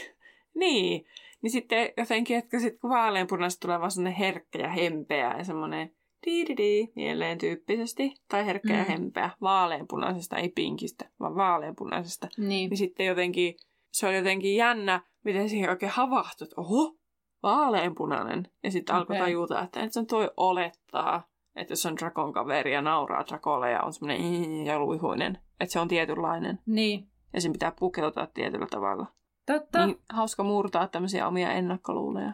niin. Niin sitten jotenkin, että sit kun vaaleanpunaista tulee vaan semmoinen herkkä ja hempeä ja semmoinen di mieleen tyyppisesti. Tai herkkä mm. ja hempeä. Vaaleanpunaisesta, ei pinkistä, vaan vaaleanpunaisesta. Niin. Niin sitten jotenkin, se oli jotenkin jännä, miten siihen oikein havahtui, että oho, vaaleanpunainen. Ja sitten alkoi Okei. tajuta, että et se on toi olettaa, että jos on Drakon kaveri ja nauraa Drakolle ja on semmoinen ja luihuinen, että se on tietynlainen. Niin. Ja sen pitää pukeutua tietyllä tavalla. Totta. Niin hauska murtaa tämmöisiä omia ennakkoluuleja.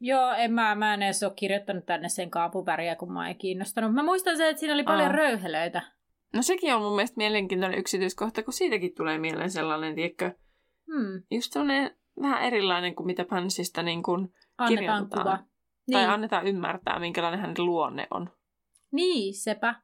Joo, en mä, mä en edes ole kirjoittanut tänne sen kaapuväriä, kun mä ei kiinnostanut. Mä muistan se, että siinä oli paljon Aa. röyhelöitä. No sekin on mun mielestä mielenkiintoinen yksityiskohta, kun siitäkin tulee mieleen sellainen, tiedätkö, Hmm. just sellainen vähän erilainen kuin mitä Pansista niin kuin, Annetaan kuva. niin. tai Niin. annetaan ymmärtää, minkälainen hänen luonne on. niin, sepä.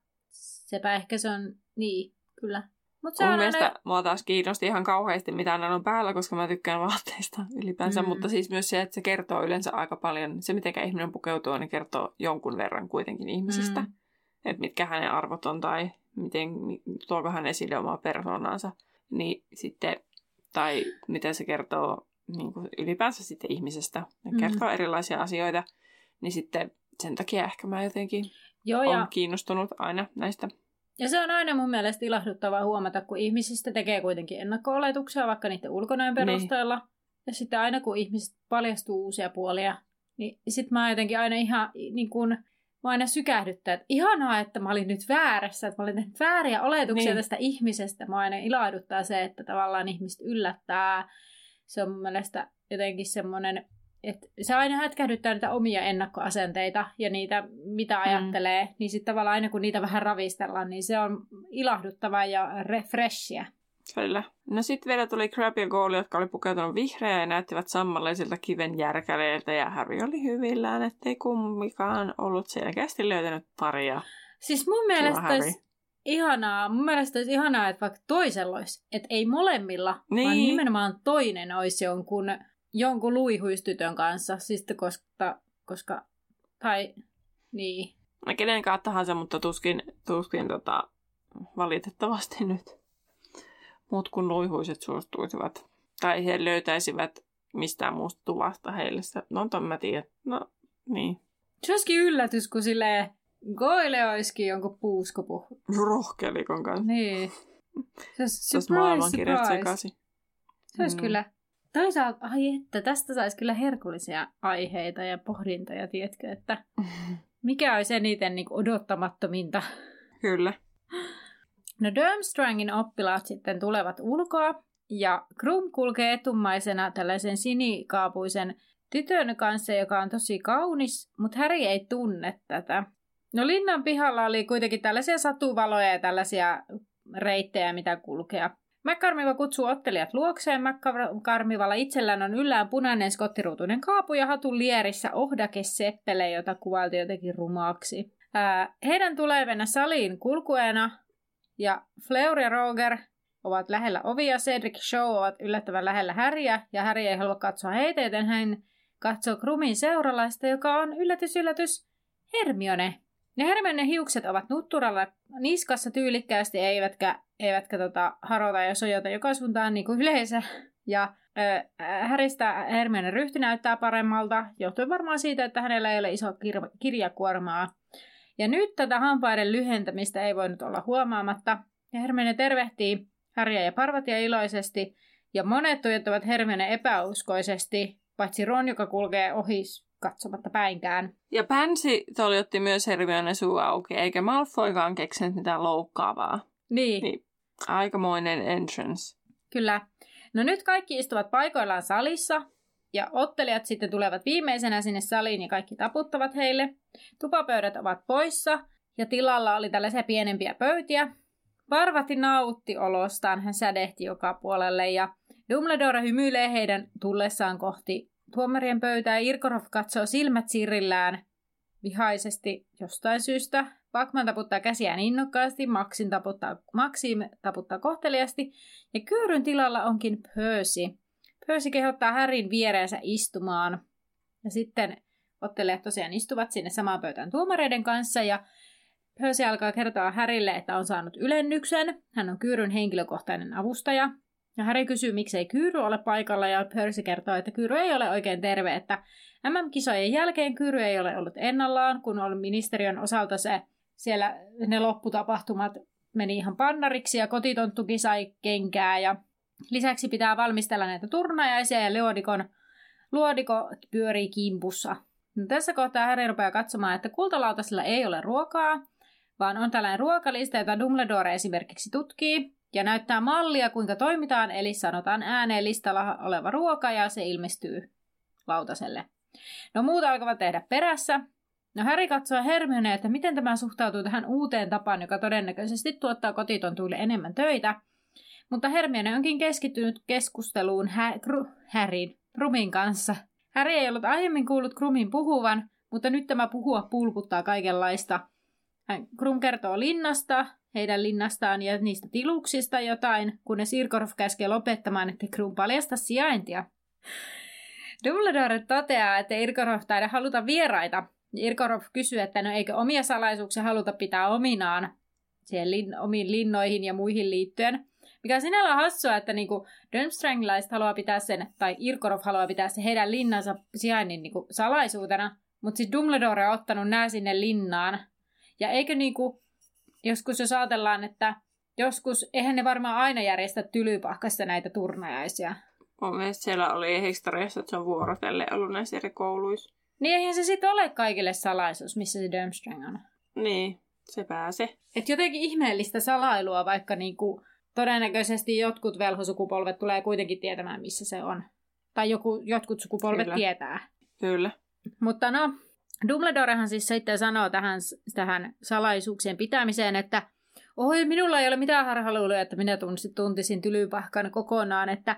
Sepä ehkä se on, niin, kyllä. Mutta se Mun on mielestä aina... mua taas kiinnosti ihan kauheasti, mitä hän on päällä, koska mä tykkään vaatteista ylipäänsä, Mm. mm. mutta siis myös se, että se kertoo yleensä aika paljon, se miten ihminen pukeutuu, niin kertoo jonkun verran kuitenkin ihmisestä. Mm. Mm. Että mitkä hänen arvot on tai miten, mi- tuoko hän esille omaa persoonansa. Niin sitten, tai miten se kertoo niin kuin ylipäänsä sitten ihmisestä. Ne Mm. kertoo erilaisia asioita. Niin sitten sen takia ehkä mä jotenkin Joo, olen ja, kiinnostunut aina näistä. Ja se on aina mun mielestä ilahduttavaa huomata, kun ihmisistä tekee kuitenkin ennakko-oletuksia, vaikka niiden ulkonäön Niin. perusteella. Ja sitten aina kun ihmiset paljastuu uusia puolia, niin sit mä jotenkin aina ihan niin kun, mä aina sykähdyttää, että ihanaa, että mä olin nyt väärässä, että mä olin tehnyt vääriä oletuksia Niin. tästä ihmisestä. Mä aina ilahduttaa se, että tavallaan ihmiset yllättää. Se on mun mielestä jotenkin semmoinen, että se aina hätkähdyttää niitä omia ennakkoasenteita ja niitä, mitä ajattelee. Mm. Niin sitten tavallaan aina kun niitä vähän ravistellaan, niin se on ilahduttavaa ja refreshia. Kyllä. No sitten vielä tuli Crab ja Goal, jotka oli pukeutunut vihreää ja näyttivät sammalaisilta kiven järkäleiltä. Ja Harry oli hyvillään, ettei kummikaan ollut selkeästi löytänyt paria. Siis mun mielestä olisi ihanaa, mun mielestä olisi ihanaa, että vaikka toisella olisi, että ei molemmilla, niin. vaan nimenomaan toinen olisi jonkun, jonkun luihuistytön kanssa, siis koska, koska, tai niin, No kenen kanssa tahansa, mutta tuskin, tuskin tota, valitettavasti nyt muut kuin luihuiset suostuisivat. Tai he löytäisivät mistään muusta tuvasta heille. No, ton mä tiedän. No, niin. Se olisikin yllätys, kun silleen Goile olisikin jonkun puuskopu. Rohkelikon kanssa. Niin. Se olisi Se olisi surprise, surprise. sekaisin. Se olisi Mm. kyllä. Toisaalta, ai että, tästä saisi kyllä herkullisia aiheita ja pohdintoja, tiedätkö, että mikä olisi eniten niin odottamattominta. Kyllä. No Durmstrangin oppilaat sitten tulevat ulkoa, ja Krum kulkee etumaisena tällaisen sinikaapuisen tytön kanssa, joka on tosi kaunis, mutta Häri ei tunne tätä. No linnan pihalla oli kuitenkin tällaisia satuvaloja ja tällaisia reittejä, mitä kulkea. McCarmiva kutsuu ottelijat luokseen. McCarmivalla itsellään on yllään punainen skottiruutuinen kaapu ja hatun lierissä ohdake seppele, jota kuvailtiin jotenkin rumaaksi. Ää, heidän tulee mennä saliin kulkueena ja Fleur ja Roger ovat lähellä ovia. Cedric Show ovat yllättävän lähellä Häriä ja Harry ei halua katsoa heitä, joten hän katsoo Krumin seuralaista, joka on yllätys yllätys Hermione. Ne Hermione hiukset ovat nutturalla niskassa tyylikkäästi, eivätkä, eivätkä tota, harota ja sojota joka suuntaan niin kuin yleensä. Ja äh, Häristä Hermione ryhti näyttää paremmalta, johtuen varmaan siitä, että hänellä ei ole iso kir- kirjakuormaa. Ja nyt tätä hampaiden lyhentämistä ei voinut olla huomaamatta. Ja Hermione tervehtii Harja ja Parvatia iloisesti, ja monet tuijottavat Hermione epäuskoisesti, paitsi Ron, joka kulkee ohi katsomatta päinkään. Ja Pansy toljotti myös Hermione suu auki, eikä Malfoykaan keksinyt mitään loukkaavaa. Niin. niin. Aikamoinen entrance. Kyllä. No nyt kaikki istuvat paikoillaan salissa, ja ottelijat sitten tulevat viimeisenä sinne saliin ja kaikki taputtavat heille. Tupapöydät ovat poissa, ja tilalla oli tällaisia pienempiä pöytiä. Parvati nautti olostaan, hän sädehti joka puolelle, ja Dumbledore hymyilee heidän tullessaan kohti tuomarien pöytää. Irkorov katsoo silmät sirillään vihaisesti jostain syystä. Pakman taputtaa käsiään innokkaasti, Maxin taputtaa, Maxim taputtaa kohteliasti ja kyyryn tilalla onkin Percy. Percy kehottaa Härin viereensä istumaan. Ja sitten ottelijat tosiaan istuvat sinne samaan pöytään tuomareiden kanssa ja Percy alkaa kertoa Härille, että on saanut ylennyksen. Hän on Kyyryn henkilökohtainen avustaja. Ja Harry kysyy, miksei Kyyry ole paikalla, ja Percy kertoo, että Kyyry ei ole oikein terve, että MM-kisojen jälkeen Kyyry ei ole ollut ennallaan, kun on ministeriön osalta se, siellä ne lopputapahtumat meni ihan pannariksi, ja kotitonttukin sai kenkää, ja lisäksi pitää valmistella näitä turnajaisia, ja Leodikon luodiko pyörii kimpussa. No, tässä kohtaa Harry rupeaa katsomaan, että kultalautasella ei ole ruokaa, vaan on tällainen ruokalista, jota Dumbledore esimerkiksi tutkii, ja näyttää mallia, kuinka toimitaan, eli sanotaan ääneen listalla oleva ruoka ja se ilmestyy lautaselle. No muut alkavat tehdä perässä. No Harry katsoo Hermione, että miten tämä suhtautuu tähän uuteen tapaan, joka todennäköisesti tuottaa kotitontuille enemmän töitä. Mutta Hermione onkin keskittynyt keskusteluun hä- Gru- Harryn, Krumin kanssa. Harry ei ollut aiemmin kuullut Krumin puhuvan, mutta nyt tämä puhua pulputtaa kaikenlaista. Hän Krum kertoo linnasta, heidän linnastaan ja niistä tiluksista jotain, kunnes Irkorov käskee lopettamaan, että Krum paljasta sijaintia. Dumbledore toteaa, että Irkorov taida haluta vieraita. Irkorov kysyy, että no eikö omia salaisuuksia haluta pitää ominaan siihen lin- omiin linnoihin ja muihin liittyen. Mikä on sinällä hassua, että niinku Durmstranglaiset haluaa pitää sen, tai Irkorov haluaa pitää sen heidän linnansa sijainnin niinku salaisuutena, mutta siis Dumbledore on ottanut nämä sinne linnaan. Ja eikö niinku joskus jos ajatellaan, että joskus, eihän ne varmaan aina järjestä tylypahkassa näitä turnajaisia. Mun mielestä siellä oli historiassa, että se on vuorotelle ollut näissä eri kouluissa. Niin eihän se sitten ole kaikille salaisuus, missä se Durmstrang on. Niin, se pääsee. Et jotenkin ihmeellistä salailua, vaikka niinku, todennäköisesti jotkut velhosukupolvet tulee kuitenkin tietämään, missä se on. Tai joku, jotkut sukupolvet Kyllä. tietää. Kyllä. Mutta no, Dumbledorehan siis sitten sanoo tähän, tähän salaisuuksien pitämiseen, että oi, minulla ei ole mitään harhaluuloja, että minä tuntisin tylypahkan kokonaan, että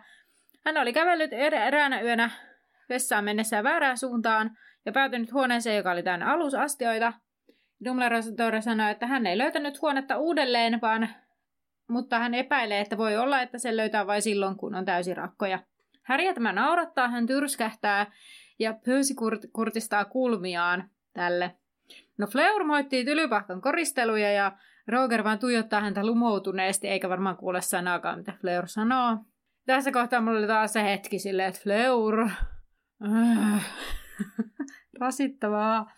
hän oli kävellyt er- eräänä yönä vessaan mennessään väärään suuntaan ja päätynyt huoneeseen, joka oli täynnä alusastioita. Dumbledore sanoi, että hän ei löytänyt huonetta uudelleen, vaan, mutta hän epäilee, että voi olla, että se löytää vain silloin, kun on täysin rakkoja. Häriä tämä naurattaa, hän tyrskähtää ja Percy kurt- kurtistaa kulmiaan tälle. No Fleur moittii tylypahkan koristeluja ja Roger vaan tuijottaa häntä lumoutuneesti, eikä varmaan kuule sanaakaan, mitä Fleur sanoo. Tässä kohtaa mulla oli taas se hetki silleen, että Fleur... Rasittavaa.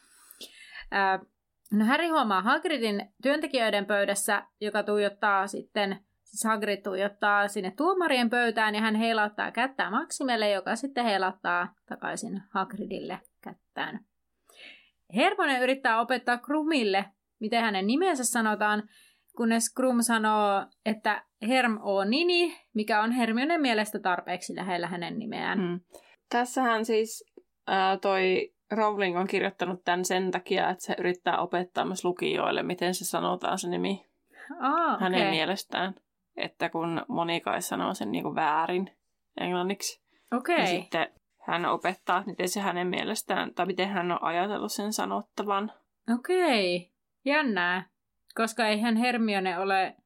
No Harry huomaa Hagridin työntekijöiden pöydässä, joka tuijottaa sitten, siis Hagrid tuijottaa sinne tuomarien pöytään ja hän heilauttaa kättää Maximelle, joka sitten heilauttaa takaisin Hagridille kättään. Hermione yrittää opettaa Krumille, miten hänen nimensä sanotaan, kunnes Krum sanoo, että Herm on nini, mikä on Hermione mielestä tarpeeksi lähellä hänen nimeään. Mm. Tässähän siis ää, toi Rowling on kirjoittanut tämän sen takia, että se yrittää opettaa myös lukijoille, miten se sanotaan se nimi Aa, hänen okei. mielestään. Että kun Monika sanoo sen niin kuin väärin englanniksi, Okei. ja Okay. sitten hän opettaa, miten se hänen mielestään, tai miten hän on ajatellut sen sanottavan. Okei. Jännää. Koska eihän Hermione ole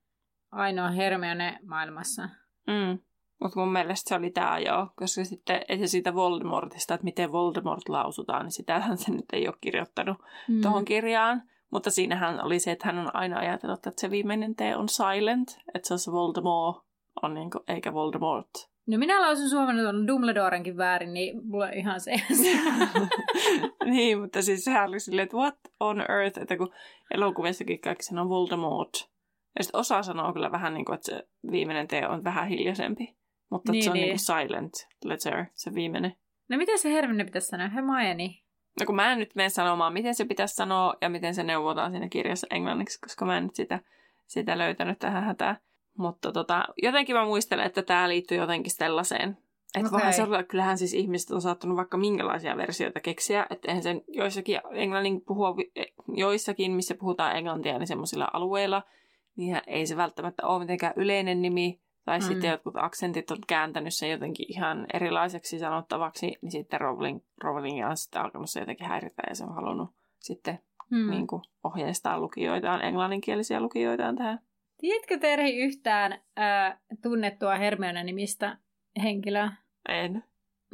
ainoa Hermione maailmassa. Mm. Mutta mun mielestä se oli tämä joo, koska sitten et siitä Voldemortista, että miten Voldemort lausutaan, niin sitähän se nyt ei ole kirjoittanut Mm. tuohon kirjaan. Mutta siinähän oli se, että hän on aina ajatellut, että se viimeinen T on silent, että se on se Voldemort, on niinku, eikä Voldemort. No minä lausun suomen tuon Dumbledorenkin väärin, niin mulla on ihan se. niin, mutta siis sehän oli silleen, että what on earth, että kun elokuvissakin kaikki sanoo Voldemort. Ja sitten osa sanoo kyllä vähän niin kuin, että se viimeinen T on vähän hiljaisempi. Mutta Niin, se on niin. niin kuin silent letter, se viimeinen. no miten se Hermione pitäisi sanoa? Hermione. No kun mä en nyt mene sanomaan, miten se pitäisi sanoa ja miten se neuvotaan siinä kirjassa englanniksi, koska mä en nyt sitä, sitä löytänyt tähän hätään. Mutta tota, jotenkin mä muistelen, että tämä liittyy jotenkin sellaiseen. Että okay. se olla, kyllähän siis ihmiset on saattanut vaikka minkälaisia versioita keksiä, että eihän sen joissakin, englannin puhua, joissakin, missä puhutaan englantia, niin semmoisilla alueilla, niin ei se välttämättä ole mitenkään yleinen nimi, tai Mm. sitten jotkut aksentit on kääntänyt sen jotenkin ihan erilaiseksi sanottavaksi, niin sitten Rowling, Rowling on sitten alkanut se jotenkin häiritä ja se on halunnut sitten mm. niin kuin ohjeistaa lukijoitaan, englanninkielisiä lukijoitaan tähän. Tiedätkö Terhi yhtään äh, tunnettua Hermione-nimistä henkilöä? En.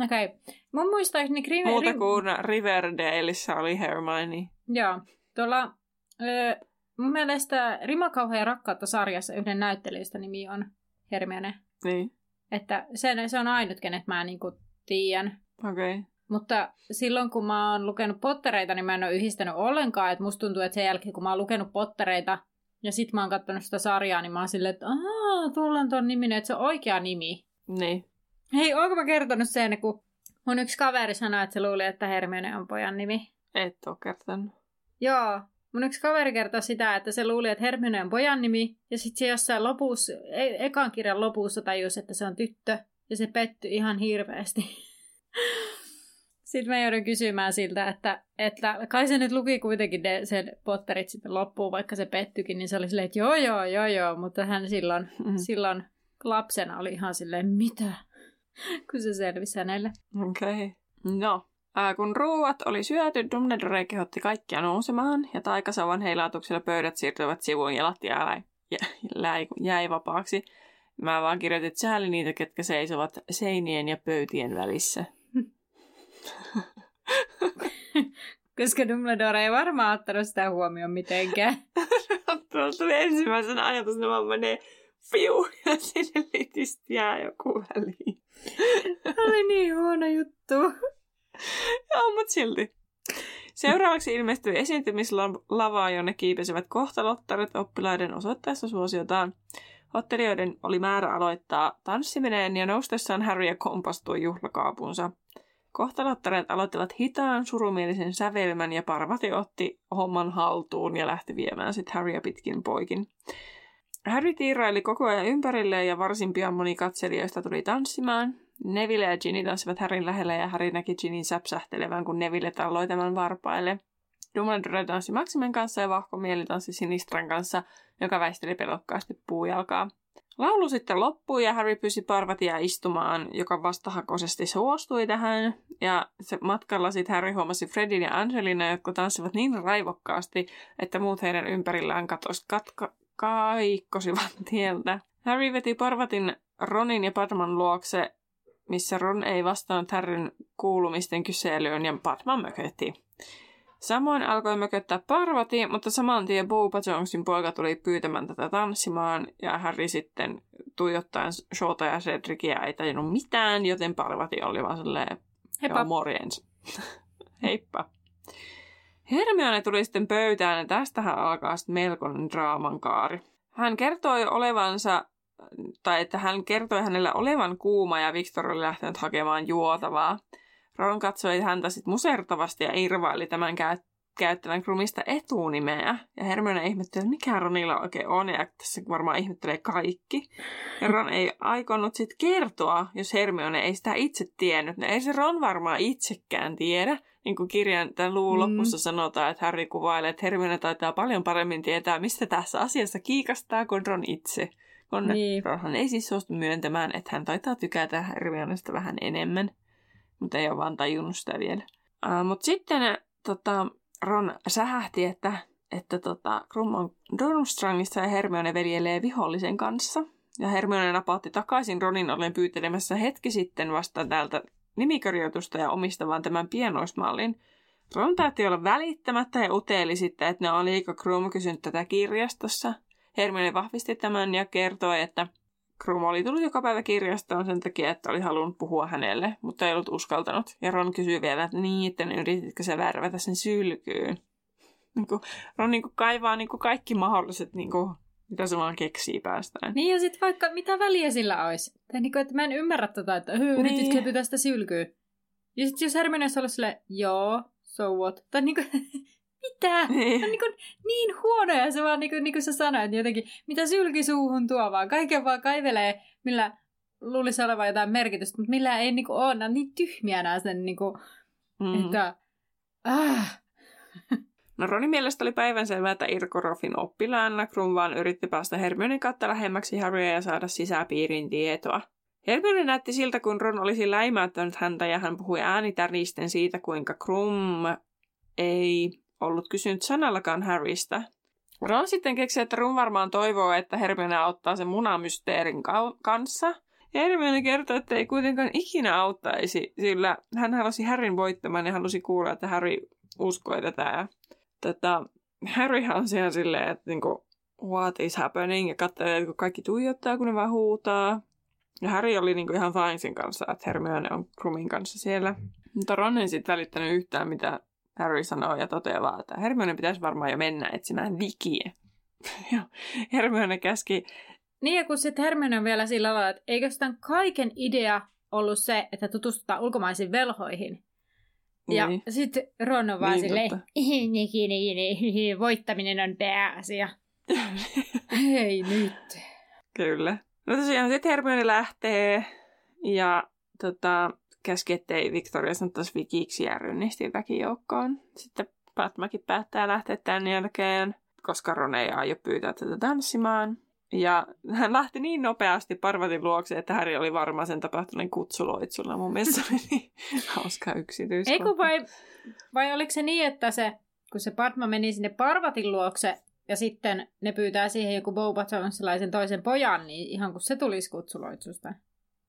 Okei. Okay. Mun muistaakseni... Grim- Muuta kuin Riverdaleissa oli Hermione. Joo. Tuolla... Ö, mun mielestä Rimakauha ja rakkautta sarjassa yhden näyttelijästä nimi on Hermione. Niin, Että se, se on ainut, kenet mä niinku tiedän. okei. Okay. Mutta silloin, kun mä oon lukenut pottereita, niin mä en ole yhdistänyt ollenkaan. Että musta tuntuu, että sen jälkeen, kun mä oon lukenut pottereita ja sit mä oon katsonut sitä sarjaa, niin mä oon silleen, että aah, tuolla on ton niminen, että se on oikea nimi. Niin. Hei, oonko mä kertonut sen, kun mun yksi kaveri sanoi, että se luuli, että Hermione on pojan nimi? Et ole kertonut. Joo. Mun yksi kaveri kertoi sitä, että se luuli, että Hermione on pojan nimi, ja sitten se jossain lopussa, e- ekan kirjan lopussa tajusi, että se on tyttö, ja se pettyi ihan hirveästi. Sitten mä joudun kysymään siltä, että, että kai se nyt luki kuitenkin ne, sen Potterit sitten loppuun, vaikka se pettyikin, niin se oli silleen, että joo, joo, joo, joo, mutta hän silloin, Mm. silloin lapsena oli ihan silleen, mitä? Kun se selvisi hänelle. Okei. Okay. No, ää, kun ruuat oli syöty, Dumbledore kehotti kaikkia nousemaan, ja taikasavan heilautuksella pöydät siirtyivät sivuun ja lattia jäi, jäi, jäi vapaaksi. Mä vaan kirjoitin, että sääli niitä, ketkä seisovat seinien ja pöytien välissä. Koska Dumbledore ei varmaan ottanut sitä huomioon mitenkään. Tuolla tuli ensimmäisenä ajatus, että vaan menee fiu, ja sinne litistä jää joku väliin. oli niin huono juttu. Joo, mutta silti. Seuraavaksi ilmestyi esiintymislavaa, jonne kiipesivät kohtalottaret oppilaiden osoittaessa suosiotaan. Ottelijoiden oli määrä aloittaa tanssiminen ja noustessaan Harry kompastui juhlakaapunsa. Kohtalottaret aloittivat hitaan, surumielisen sävelmän ja Parvati otti homman haltuun ja lähti viemään sitten Harrya pitkin poikin. Harry tiiraili koko ajan ympärilleen ja varsin pian moni katselijoista tuli tanssimaan. Neville ja Ginny tanssivat Harryn lähellä ja Harry näki Ginin säpsähtelevän, kun Neville talloi tämän varpaille. Dumbledore tanssi Maximen kanssa ja Vahko Mieli tanssi Sinistran kanssa, joka väisteli pelokkaasti puujalkaa. Laulu sitten loppui ja Harry pyysi Parvatia istumaan, joka vastahakoisesti suostui tähän. Ja se matkalla sitten Harry huomasi Fredin ja Angelina, jotka tanssivat niin raivokkaasti, että muut heidän ympärillään katos katka- kaikkosivat tieltä. Harry veti Parvatin Ronin ja Padman luokse, missä Ron ei vastannut Harryn kuulumisten kyselyyn ja Padman mökötti. Samoin alkoi mököttää Parvati, mutta saman tien Boba Jonesin poika tuli pyytämään tätä tanssimaan, ja Harry sitten tuijottaen Shota ja Cedricia ei tajunnut mitään, joten Parvati oli vaan silleen, Heippa. joo, morjens. Heippa. Hermione tuli sitten pöytään, ja tästähän alkaa sitten melkoinen draaman kaari. Hän kertoi olevansa, tai että hän kertoi hänelle olevan kuuma, ja Victor oli lähtenyt hakemaan juotavaa. Ron katsoi häntä sitten musertavasti ja irvaili tämän käy- käyttävän Krumista etunimeä. Ja Hermione ihmetteli, että mikä Ronilla oikein on, ja tässä varmaan ihmettelee kaikki. Ja Ron ei aikonut sitten kertoa, jos Hermione ei sitä itse tiennyt. No ei se Ron varmaan itsekään tiedä. niin kuin kirjan tämän luvun mm. lopussa sanotaan, että Harry kuvailee, että Hermione taitaa paljon paremmin tietää, mistä tässä asiassa kiikastaa kuin Ron itse. Kun niin. Ronhan ei siis suostu myöntämään, että hän taitaa tykätä Hermionesta vähän enemmän, mutta ei ole vaan tajunnut sitä vielä. Uh, mutta sitten tota, Ron sähähti, että, että tota, Krum on Durmstrangissa ja Hermione veljelee vihollisen kanssa. Ja Hermione napautti takaisin Ronin ollen pyytelemässä hetki sitten vasta täältä nimikirjoitusta ja omistavan tämän pienoismallin. Ron päätti olla välittämättä ja uteeli sitten, että ne on liika Krum kysynyt tätä kirjastossa. Hermione vahvisti tämän ja kertoi, että Krum oli tullut joka päivä kirjastoon sen takia, että oli halunnut puhua hänelle, mutta ei ollut uskaltanut. Ja Ron kysyi vielä, että niin, että yrititkö sä värvätä sen sylkyyn? Niin kuin, Ron niin kuin kaivaa niin kuin kaikki mahdolliset, niin kuin, mitä se vaan keksii päästään. Niin ja sitten vaikka mitä väliä sillä olisi. Tai niin kuin, että mä en ymmärrä tota, että yrititkö niin. tästä sylkyyn? Ja sitten jos Hermione olisi ollut silleen, joo, so what? Tai niin kuin, mitä? Niin. On niin, kuin, niin huono ja se vaan niin kuin, niin kuin sä sanoit, jotenkin, mitä sylki suuhun tuo vaan. Kaiken vaan kaivelee, millä luulisi olevan jotain merkitystä, mutta millä ei niin kuin, ole. Nämä on niin tyhmiä nämä sen, niin kuin, mm. että... Ah. No Ronin mielestä oli päivänselvää, että Irkorofin oppilaana Krum vaan yritti päästä Hermionen kautta lähemmäksi Harrya ja saada sisäpiirin tietoa. Hermione näytti siltä, kun Ron olisi läimäyttänyt häntä ja hän puhui äänitäristen siitä, kuinka Krum ei ollut kysynyt sanallakaan Harrystä. Ron sitten keksi, että Ron varmaan toivoo, että Hermione auttaa sen munamysteerin kanssa. Ja Hermione kertoi, että ei kuitenkaan ikinä auttaisi, sillä hän halusi Harryn voittamaan ja halusi kuulla, että Harry uskoi tätä. Ja tätä Harryhan on siellä silleen, että niinku, what is happening, ja katsolee, että kaikki tuijottaa, kun ne vaan huutaa. Ja Harry oli niinku ihan fine sen kanssa, että Hermione on Krumin kanssa siellä. Mutta Ron ei sitten välittänyt yhtään, mitä Harry sanoo ja toteaa että Hermione pitäisi varmaan jo mennä etsimään vikiä. ja Hermione käski... Niin ja kun sitten Hermione on vielä sillä lailla, että eikö tämän kaiken idea ollut se, että tutustutaan ulkomaisiin velhoihin. Ja niin. sitten Ron on vaan niin, silleen, voittaminen on pääasia. Hei nyt. Kyllä. No tosiaan sitten Hermione lähtee ja tota, käski, ettei Victoria sanottaisi vikiksi ja rynnisti väkijoukkoon. Sitten Patmakin päättää lähteä tämän jälkeen, koska Ron ei aio pyytää tätä tanssimaan. Ja hän lähti niin nopeasti Parvatin luokse, että Häri oli varmaan sen tapahtuneen kutsuloitsulla. Mun mielestä oli niin hauska yksityiskohta. Eikö vai, vai oliko se niin, että se, kun se Padma meni sinne Parvatin luokse ja sitten ne pyytää siihen joku Boba sellaisen toisen pojan, niin ihan kun se tulisi kutsuloitsusta?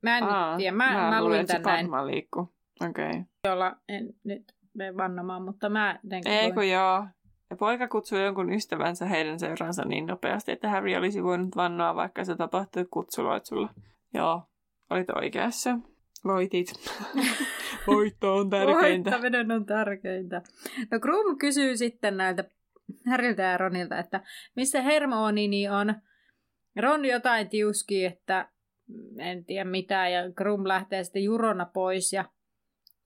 Mä en Aa, tiedä. Mä, mä, mä luin tän näin. liikkuu. Okei. Okay. Jolla en nyt mene vannomaan, mutta mä... Ei kun joo. Ja poika kutsui jonkun ystävänsä heidän seuransa niin nopeasti, että Harry olisi voinut vannoa, vaikka se tapahtui kutsuloitsulla. Joo, olit oikeassa. Voitit. Voitto on tärkeintä. Voittaminen on tärkeintä. No Krum kysyy sitten näiltä Harryltä ja Ronilta, että missä Hermione on. Ron jotain tiuski, että en tiedä mitä, ja Krum lähtee sitten jurona pois, ja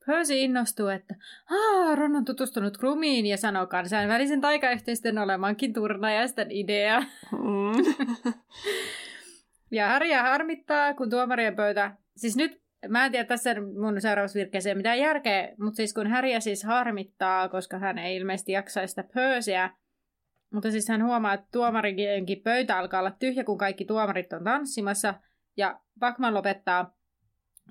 Percy innostuu, että Aa, Ron on tutustunut Krumiin ja sanoo kansainvälisen taikayhteistyön olemankin turnajaisten idea. Mm. ja Harja harmittaa, kun tuomarien pöytä... Siis nyt, mä en tiedä tässä mun seurausvirkkeeseen mitään järkeä, mutta siis kun Harja siis harmittaa, koska hän ei ilmeisesti jaksa sitä Percyä, mutta siis hän huomaa, että tuomarienkin pöytä alkaa olla tyhjä, kun kaikki tuomarit on tanssimassa – ja Bakman lopettaa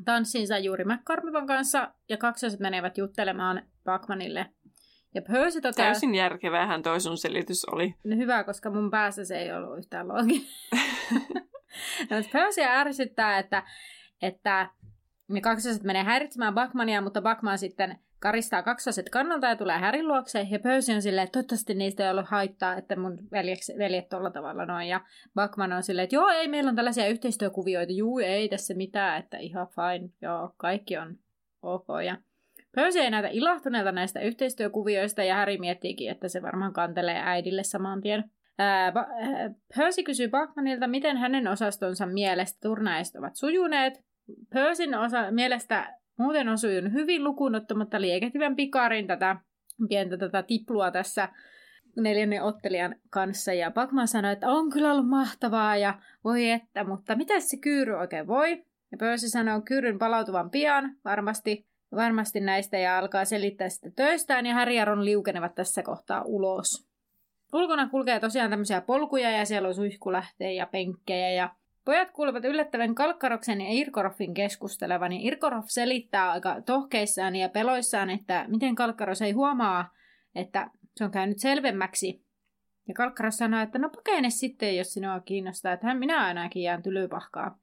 tanssinsa juuri McCormivan kanssa, ja kaksoset menevät juttelemaan Bakmanille. Ja Percy toteaa... Täysin järkevähän toi sun selitys oli. No hyvä, koska mun päässä se ei ollut yhtään looginen. no, Percy ärsyttää, että, että ne kaksoset menee häiritsemään Bakmania, mutta Bakman sitten karistaa kaksoset kannalta ja tulee Härin luokse. Ja Percy on silleen, että toivottavasti niistä ei ollut haittaa, että mun veljeks, veljet tuolla tavalla noin. Ja Bakman on silleen, että joo, ei, meillä on tällaisia yhteistyökuvioita. Juu, ei tässä mitään, että ihan fine. Joo, kaikki on ok. Ja Percy ei näytä ilahtuneelta näistä yhteistyökuvioista ja Häri miettiikin, että se varmaan kantelee äidille saman tien. Ää, ba- Percy kysyy Bakmanilta, miten hänen osastonsa mielestä turnaiset ovat sujuneet. Percyn osa, mielestä Muuten on sujunut hyvin lukunottamatta liekehtivän pikarin tätä pientä tätä tiplua tässä neljännen ottelijan kanssa. Ja Bakman sanoi, että on kyllä ollut mahtavaa ja voi että, mutta mitä se kyyry oikein voi? Ja Percy sanoo kyyryn palautuvan pian varmasti. varmasti näistä ja alkaa selittää sitä töistään ja Harry ja Ron liukenevat tässä kohtaa ulos. Ulkona kulkee tosiaan tämmöisiä polkuja ja siellä on suihkulähtejä ja penkkejä ja Pojat kuulevat yllättävän Kalkkaroksen ja Irkoroffin keskustelevan, ja Irkoroff selittää aika tohkeissaan ja peloissaan, että miten Kalkkaros ei huomaa, että se on käynyt selvemmäksi. Ja Kalkkaros sanoo, että no pakene sitten, jos sinua kiinnostaa, että hän minä ainakin jään tylypahkaa.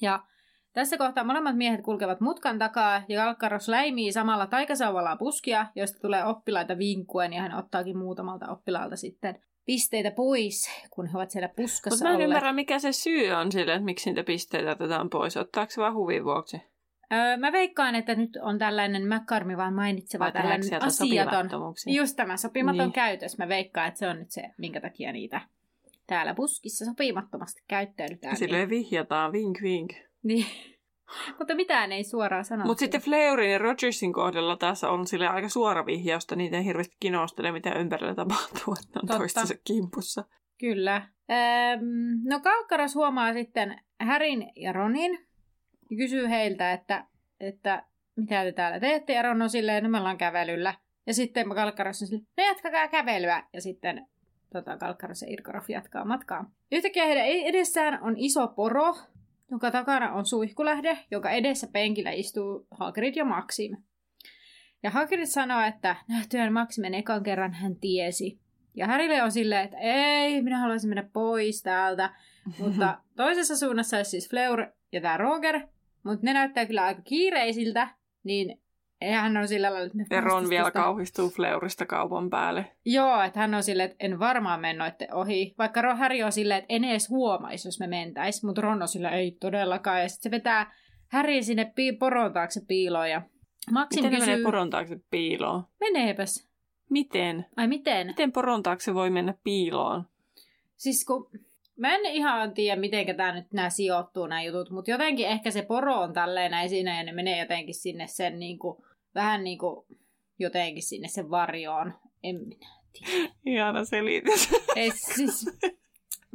Ja tässä kohtaa molemmat miehet kulkevat mutkan takaa ja Kalkkaros läimii samalla taikasauvalla puskia, joista tulee oppilaita vinkkuen ja hän ottaakin muutamalta oppilaalta sitten pisteitä pois, kun he ovat siellä puskassa Mutta mä en olleet. ymmärrä, mikä se syy on sille, että miksi niitä pisteitä otetaan pois. Ottaako se vaan huvin vuoksi? Öö, mä veikkaan, että nyt on tällainen McCarmi vaan mainitseva Vai tällainen asiaton. Just tämä sopimaton Niin. niin. käytös. Mä veikkaan, että se on nyt se, minkä takia niitä täällä puskissa sopimattomasti käyttäydytään. Silleen vihjataan, vink vink. Niin. Mutta mitään ei suoraan sano. Mutta sitten Fleurin ja Rogersin kohdalla tässä on sille aika suora vihjausta, niitä ei hirveästi kinostele, mitä ympärillä tapahtuu, että on Totta. toistensa kimpussa. Kyllä. Öm, no Kalkkaras huomaa sitten Härin ja Ronin ja kysyy heiltä, että, että mitä te täällä teette. Ja Ron on silleen, no me ollaan kävelyllä. Ja sitten Kalkkaras on silleen, no jatkakaa kävelyä. Ja sitten tota, Kalkkaras ja Irkoroff jatkaa matkaa. Yhtäkkiä heidän edessään on iso poro, jonka takana on suihkulähde, jonka edessä penkillä istuu Hagrid ja Maxim. Ja Hagrid sanoo, että nähtyään Maximen ekan kerran hän tiesi. Ja Harrylle on silleen, että ei, minä haluaisin mennä pois täältä. Mutta toisessa suunnassa olisi siis Fleur ja tämä Roger, mutta ne näyttää kyllä aika kiireisiltä, niin hän on sillä lailla, että me Ja Ron vielä tästä- kauhistuu Fleurista kaupan päälle. Joo, että hän on silleen, että en varmaan mennoitte ohi. Vaikka Ron Harry on silleen, että en edes huomaisi, jos me mentäis. Mutta Ron on silleen, ei todellakaan. Ja sitten se vetää Harry sinne pi- poron taakse piiloon. Ja Maxim Miten kysyy, menee poron taakse piiloon? meneepäs. Miten? Ai miten? Miten poron taakse voi mennä piiloon? Siis kun mä en ihan tiedä, miten tämä nyt nämä sijoittuu nämä jutut, mutta jotenkin ehkä se poro on tälleen näin siinä ja ne menee jotenkin sinne sen niin kuin, vähän niin kuin jotenkin sinne sen varjoon. En minä tiedä. Ihana selitys. Ei siis,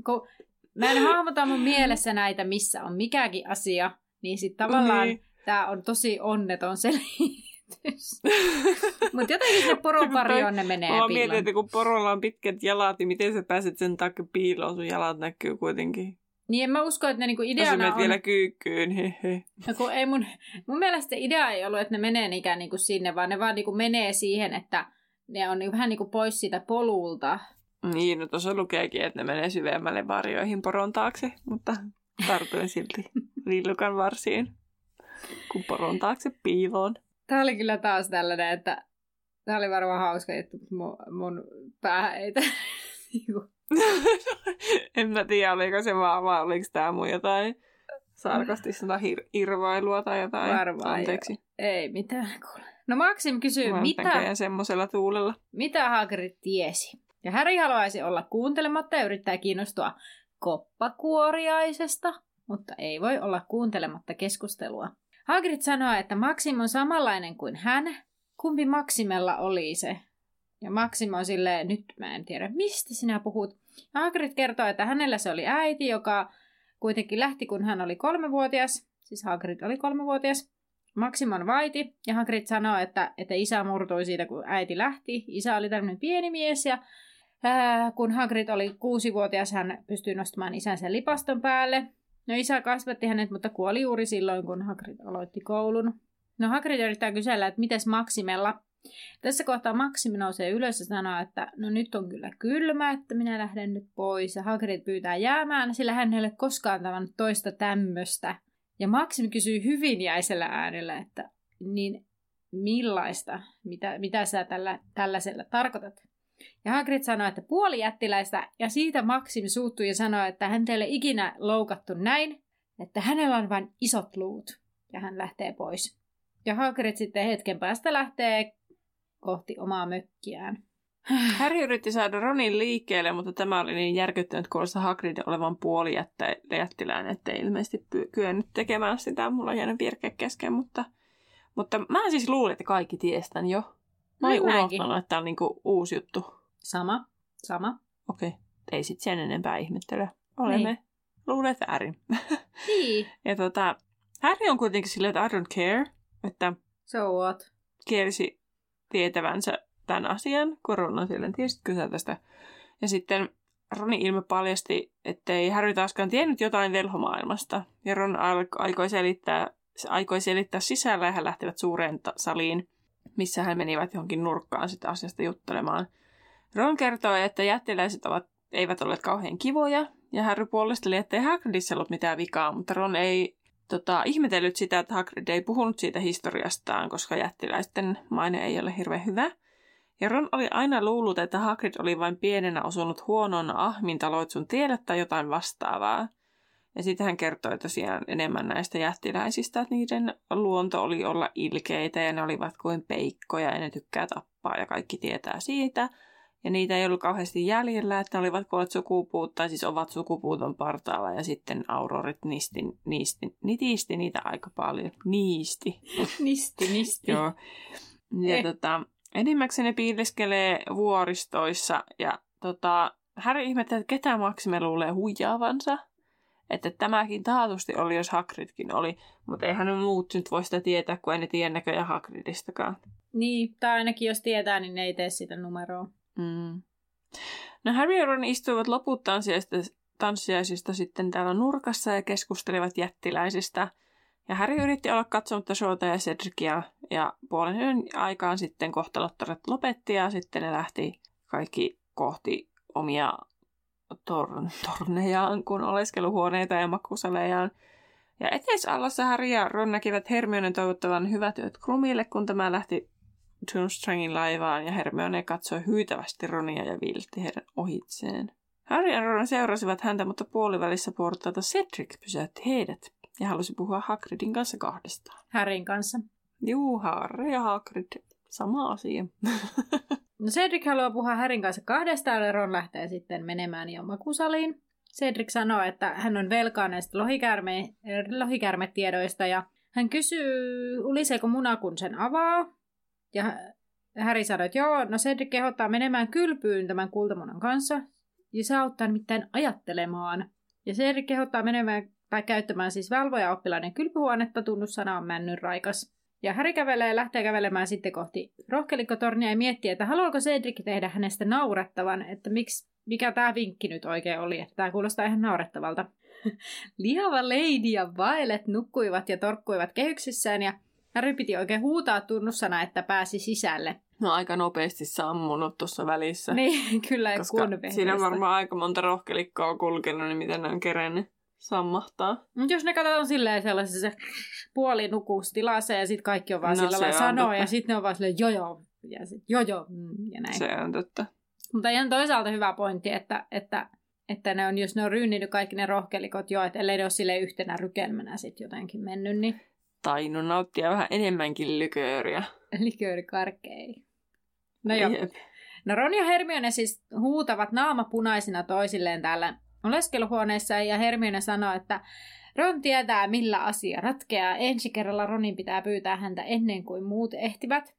kun mä en hahmota mun mielessä näitä, missä on mikäkin asia, niin sitten tavallaan Niin. tämä on tosi onneton selitys. Mutta jotenkin se poron varjoon ne menee Mä mietin, että kun porolla on pitkät jalat, niin miten sä pääset sen takia piiloon? Sun jalat näkyy kuitenkin. Niin en mä usko, että ne niinku ideana menet on... vielä kyykkyyn, hehe. No kun ei mun, mun mielestä idea ei ollut, että ne menee ikään niin kuin sinne, vaan ne vaan niin kuin menee siihen, että ne on niin vähän niin kuin pois siitä polulta. Niin, no tuossa lukeekin, että ne menee syvemmälle varjoihin poron taakse, mutta tartuin silti lillukan varsiin, kun poron taakse piiloon. Tämä oli kyllä taas tällainen, että tämä oli varmaan hauska juttu, mutta mun, mun pää ei niinku- en mä tiedä, oliko se vaan, vai oliko tämä mun jotain sarkastista hir- irvailua tai jotain. Varmaan Anteeksi. ei mitään kuule. No Maxim kysyy, Mä mitä, semmoisella tuulella. mitä Hagrid tiesi. Ja Harry haluaisi olla kuuntelematta ja yrittää kiinnostua koppakuoriaisesta, mutta ei voi olla kuuntelematta keskustelua. Hagrid sanoo, että Maxim on samanlainen kuin hän. Kumpi Maximella oli se? Ja Maxim on silleen, nyt mä en tiedä, mistä sinä puhut. Ja Hagrid kertoo, että hänellä se oli äiti, joka kuitenkin lähti, kun hän oli kolmevuotias. Siis Hagrid oli kolmevuotias. Maxim on vaiti, ja Hagrid sanoo, että, että isä murtui siitä, kun äiti lähti. Isä oli tämmöinen pieni mies, ja ää, kun Hagrid oli kuusivuotias, hän pystyi nostamaan isänsä lipaston päälle. No isä kasvatti hänet, mutta kuoli juuri silloin, kun Hagrid aloitti koulun. No Hagrid yrittää kysellä, että mites Maximella. Tässä kohtaa Maxim nousee ylös ja sanoo, että no nyt on kyllä kylmä, että minä lähden nyt pois. Ja Hagrid pyytää jäämään, sillä hän ei ole koskaan tavannut toista tämmöstä. Ja Maxim kysyy hyvin jäisellä äänellä, että niin millaista, mitä, mitä sä tällä, tällaisella tarkoitat? Ja Hagrid sanoi, että puoli jättiläistä, ja siitä Maxim suuttui ja sanoi, että hän ei ole ikinä loukattu näin, että hänellä on vain isot luut, ja hän lähtee pois. Ja Hagrid sitten hetken päästä lähtee kohti omaa mökkiään. Harry yritti saada Ronin liikkeelle, mutta tämä oli niin järkyttynyt kuulossa Hagrid olevan puoli jättä- jättiläinen, ettei ilmeisesti py- kyennyt tekemään sitä. Mulla on jäänyt virke kesken, mutta, mutta mä siis luulin, että kaikki tiestän jo. Mä olin mäkin. unohtanut, että tämä on niinku uusi juttu. Sama, sama. Okei, ei sit sen enempää ihmettelyä. Olemme Niin. luulleet väärin. Niin. ja tota, Harry on kuitenkin silleen, että I don't care, että So what? kielsi tietävänsä tämän asian, kun Ron on siellä, tiesitkö sä tästä? Ja sitten Ronin ilme paljasti, ettei Harry taaskaan tiennyt jotain velhomaailmasta. Ja Ron aikoi selittää, aikoi selittää sisällä ja he lähtivät suureen ta- saliin, missä hän menivät johonkin nurkkaan sitä asiasta juttelemaan. Ron kertoi, että jättiläiset ovat, eivät olleet kauhean kivoja, ja Harry puolesteli, ettei Hagridissa ollut mitään vikaa, mutta Ron ei tota, ihmetellyt sitä, että Hagrid ei puhunut siitä historiastaan, koska jättiläisten maine ei ole hirveän hyvä. Ja Ron oli aina luullut, että Hagrid oli vain pienenä osunut huonon ahmintaloitsun tielle tai jotain vastaavaa. Ja sitten hän kertoi tosiaan enemmän näistä jättiläisistä, että niiden luonto oli olla ilkeitä ja ne olivat kuin peikkoja ja ne tykkää tappaa ja kaikki tietää siitä – ja niitä ei ollut kauheasti jäljellä, että ne olivat kuolleet sukupuut, tai siis ovat sukupuuton partaalla, ja sitten aurorit nisti, niisti, nitisti niitä aika paljon. Niisti. nisti, nisti. Joo. Ja eh. tota, enimmäkseen ne piileskelee vuoristoissa, ja tota, Harry ihmettelee, että ketä Maksime luulee huijaavansa. Että tämäkin taatusti oli, jos Hagridkin oli. Mutta eihän ne muut nyt voi sitä tietää, kun ei ne tiedä näköjään Hagridistakaan. Niin, tai ainakin jos tietää, niin ne ei tee sitä numeroa. Mm. No Harry ja Ron istuivat loput tanssiaisista, tanssiaisista sitten täällä nurkassa ja keskustelivat jättiläisistä. Ja Harry yritti olla katsomatta Shota ja Cedricia ja puolen yön aikaan sitten kohtalottaret lopetti ja sitten ne lähti kaikki kohti omia tor- tornejaan, kun oleskeluhuoneita ja makusalejaan. Ja eteisallassa Harry ja Ron näkivät Hermionen toivottavan hyvät työt Krumille, kun tämä lähti Durmstrangin laivaan ja Hermione katsoi hyytävästi Ronia ja viilti heidän ohitseen. Harry ja Ron seurasivat häntä, mutta puolivälissä portaita Cedric pysäytti heidät ja halusi puhua Hagridin kanssa kahdestaan. Harryn kanssa. Juu, Harry ja Hagrid. Sama asia. no Cedric haluaa puhua Harryn kanssa kahdestaan ja Ron lähtee sitten menemään jo makusaliin. Cedric sanoo, että hän on velkaa näistä lohikärme, lohikärmetiedoista ja hän kysyy, uliseeko muna kun sen avaa. Ja Häri sanoi, että joo, no Cedric kehottaa menemään kylpyyn tämän kultamunan kanssa. Ja se auttaa nimittäin ajattelemaan. Ja Cedric kehottaa menemään tai käyttämään siis valvoja oppilaiden kylpyhuonetta, tunnussana on männyn raikas. Ja Häri kävelee ja lähtee kävelemään sitten kohti rohkelikkotornia ja miettii, että haluaako Cedric tehdä hänestä naurettavan, että miksi, mikä tämä vinkki nyt oikein oli, että tämä kuulostaa ihan naurettavalta. Lihava Lady ja Violet nukkuivat ja torkkuivat kehyksissään ja Harry piti oikein huutaa tunnussana, että pääsi sisälle. No aika nopeasti sammunut tuossa välissä. Niin, kyllä Koska siinä on varmaan aika monta rohkelikkoa kulkenut, niin miten ne on kerennyt sammahtaa. Mutta jos ne katsotaan silleen sellaisessa puolinukustilassa ja sitten kaikki on vaan no, sillä sanoa ja sitten ne on vaan silleen jojo ja sitten jojo mm, ja näin. Se on totta. Mutta ihan toisaalta hyvä pointti, että, että, että ne on, jos ne on ryyninyt kaikki ne rohkelikot jo, että ellei ne ole sille yhtenä rykelmänä sitten jotenkin mennyt, niin tainnut nauttia vähän enemmänkin lykööriä. karkei. No joo. No Ron ja Hermione siis huutavat naamapunaisina toisilleen täällä oleskeluhuoneessa ja Hermione sanoo, että Ron tietää millä asia ratkeaa. Ensi kerralla Ronin pitää pyytää häntä ennen kuin muut ehtivät.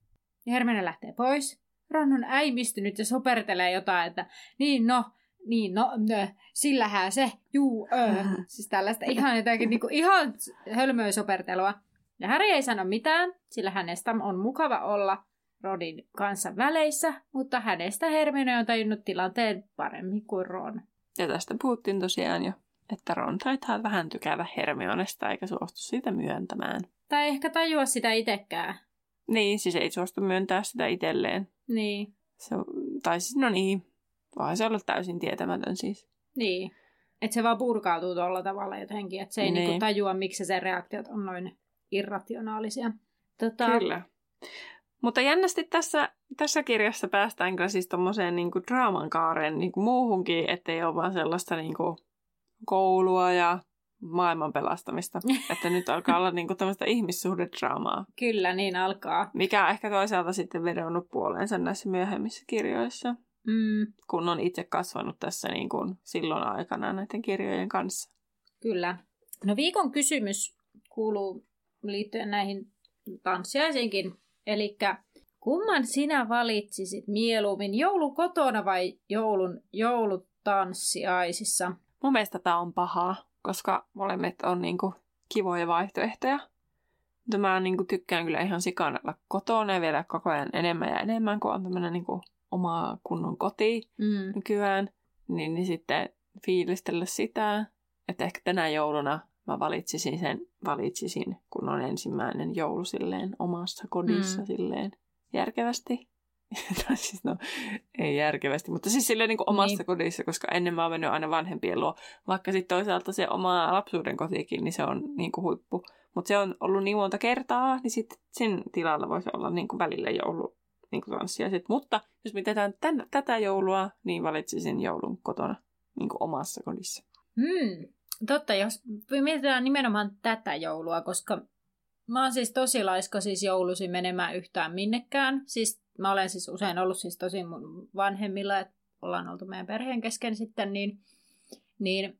Ja Hermione lähtee pois. Ron on äimistynyt ja sopertelee jotain, että niin no, niin no, nö, sillähän se, juu, öö. Siis tällaista ihan jotakin niinku, ihan hölmöä sopertelua. Ja Harry ei sano mitään, sillä hänestä on mukava olla Rodin kanssa väleissä, mutta hänestä Hermione on tajunnut tilanteen paremmin kuin Ron. Ja tästä puhuttiin tosiaan jo, että Ron taitaa vähän tykävä Hermionesta eikä suostu sitä myöntämään. Tai ehkä tajua sitä itsekään. Niin, siis ei suostu myöntää sitä itselleen. Niin. Se, tai siis no niin, voi se olla täysin tietämätön siis. Niin. Että se vaan purkautuu tuolla tavalla jotenkin, että se ei niin. niinku tajua, miksi se reaktiot on noin irrationaalisia. Tota... Kyllä. Mutta jännästi tässä, tässä kirjassa päästään kyllä siis tommoseen niin draaman kaareen niin kuin muuhunkin, ettei ole vaan sellaista niin kuin koulua ja maailman pelastamista. että nyt alkaa olla niin kuin tämmöistä ihmissuhdedraamaa. Kyllä, niin alkaa. Mikä on ehkä toisaalta sitten vedonnut puoleensa näissä myöhemmissä kirjoissa. Mm. Kun on itse kasvanut tässä niin kuin silloin aikana näiden kirjojen kanssa. Kyllä. No viikon kysymys kuuluu liittyen näihin tanssiaisinkin. Eli kumman sinä valitsisit mieluummin, joulun kotona vai joulun joulutanssiaisissa? Mun mielestä tämä on pahaa, koska molemmat on niinku kivoja vaihtoehtoja. Mutta mä niin kuin, tykkään kyllä ihan sikana olla kotona ja vielä koko ajan enemmän ja enemmän, kun on tämmöinen niin kuin, oma kunnon koti Mm. nykyään. Niin, niin sitten fiilistellä sitä, että ehkä tänä jouluna mä valitsisin sen, valitsisin, kun on ensimmäinen joulu silleen omassa kodissa Mm. mm. silleen järkevästi. tai siis no, ei järkevästi, mutta siis silleen niin kuin omassa Niin. kodissa, koska ennen mä oon mennyt aina vanhempien luo. Vaikka sitten toisaalta se oma lapsuuden kotikin, niin se on niin kuin huippu. Mutta se on ollut niin monta kertaa, niin sitten sen tilalla voisi olla niin kuin välillä joulu niin kuin tanssiaiset. Mutta jos mietitään tän, tätä joulua, niin valitsisin joulun kotona niin kuin omassa kodissa. Hmm. Totta, jos mietitään nimenomaan tätä joulua, koska mä oon siis tosi laiska siis joulusi menemään yhtään minnekään. Siis mä olen siis usein ollut siis tosi mun vanhemmilla, että ollaan oltu meidän perheen kesken sitten, niin, niin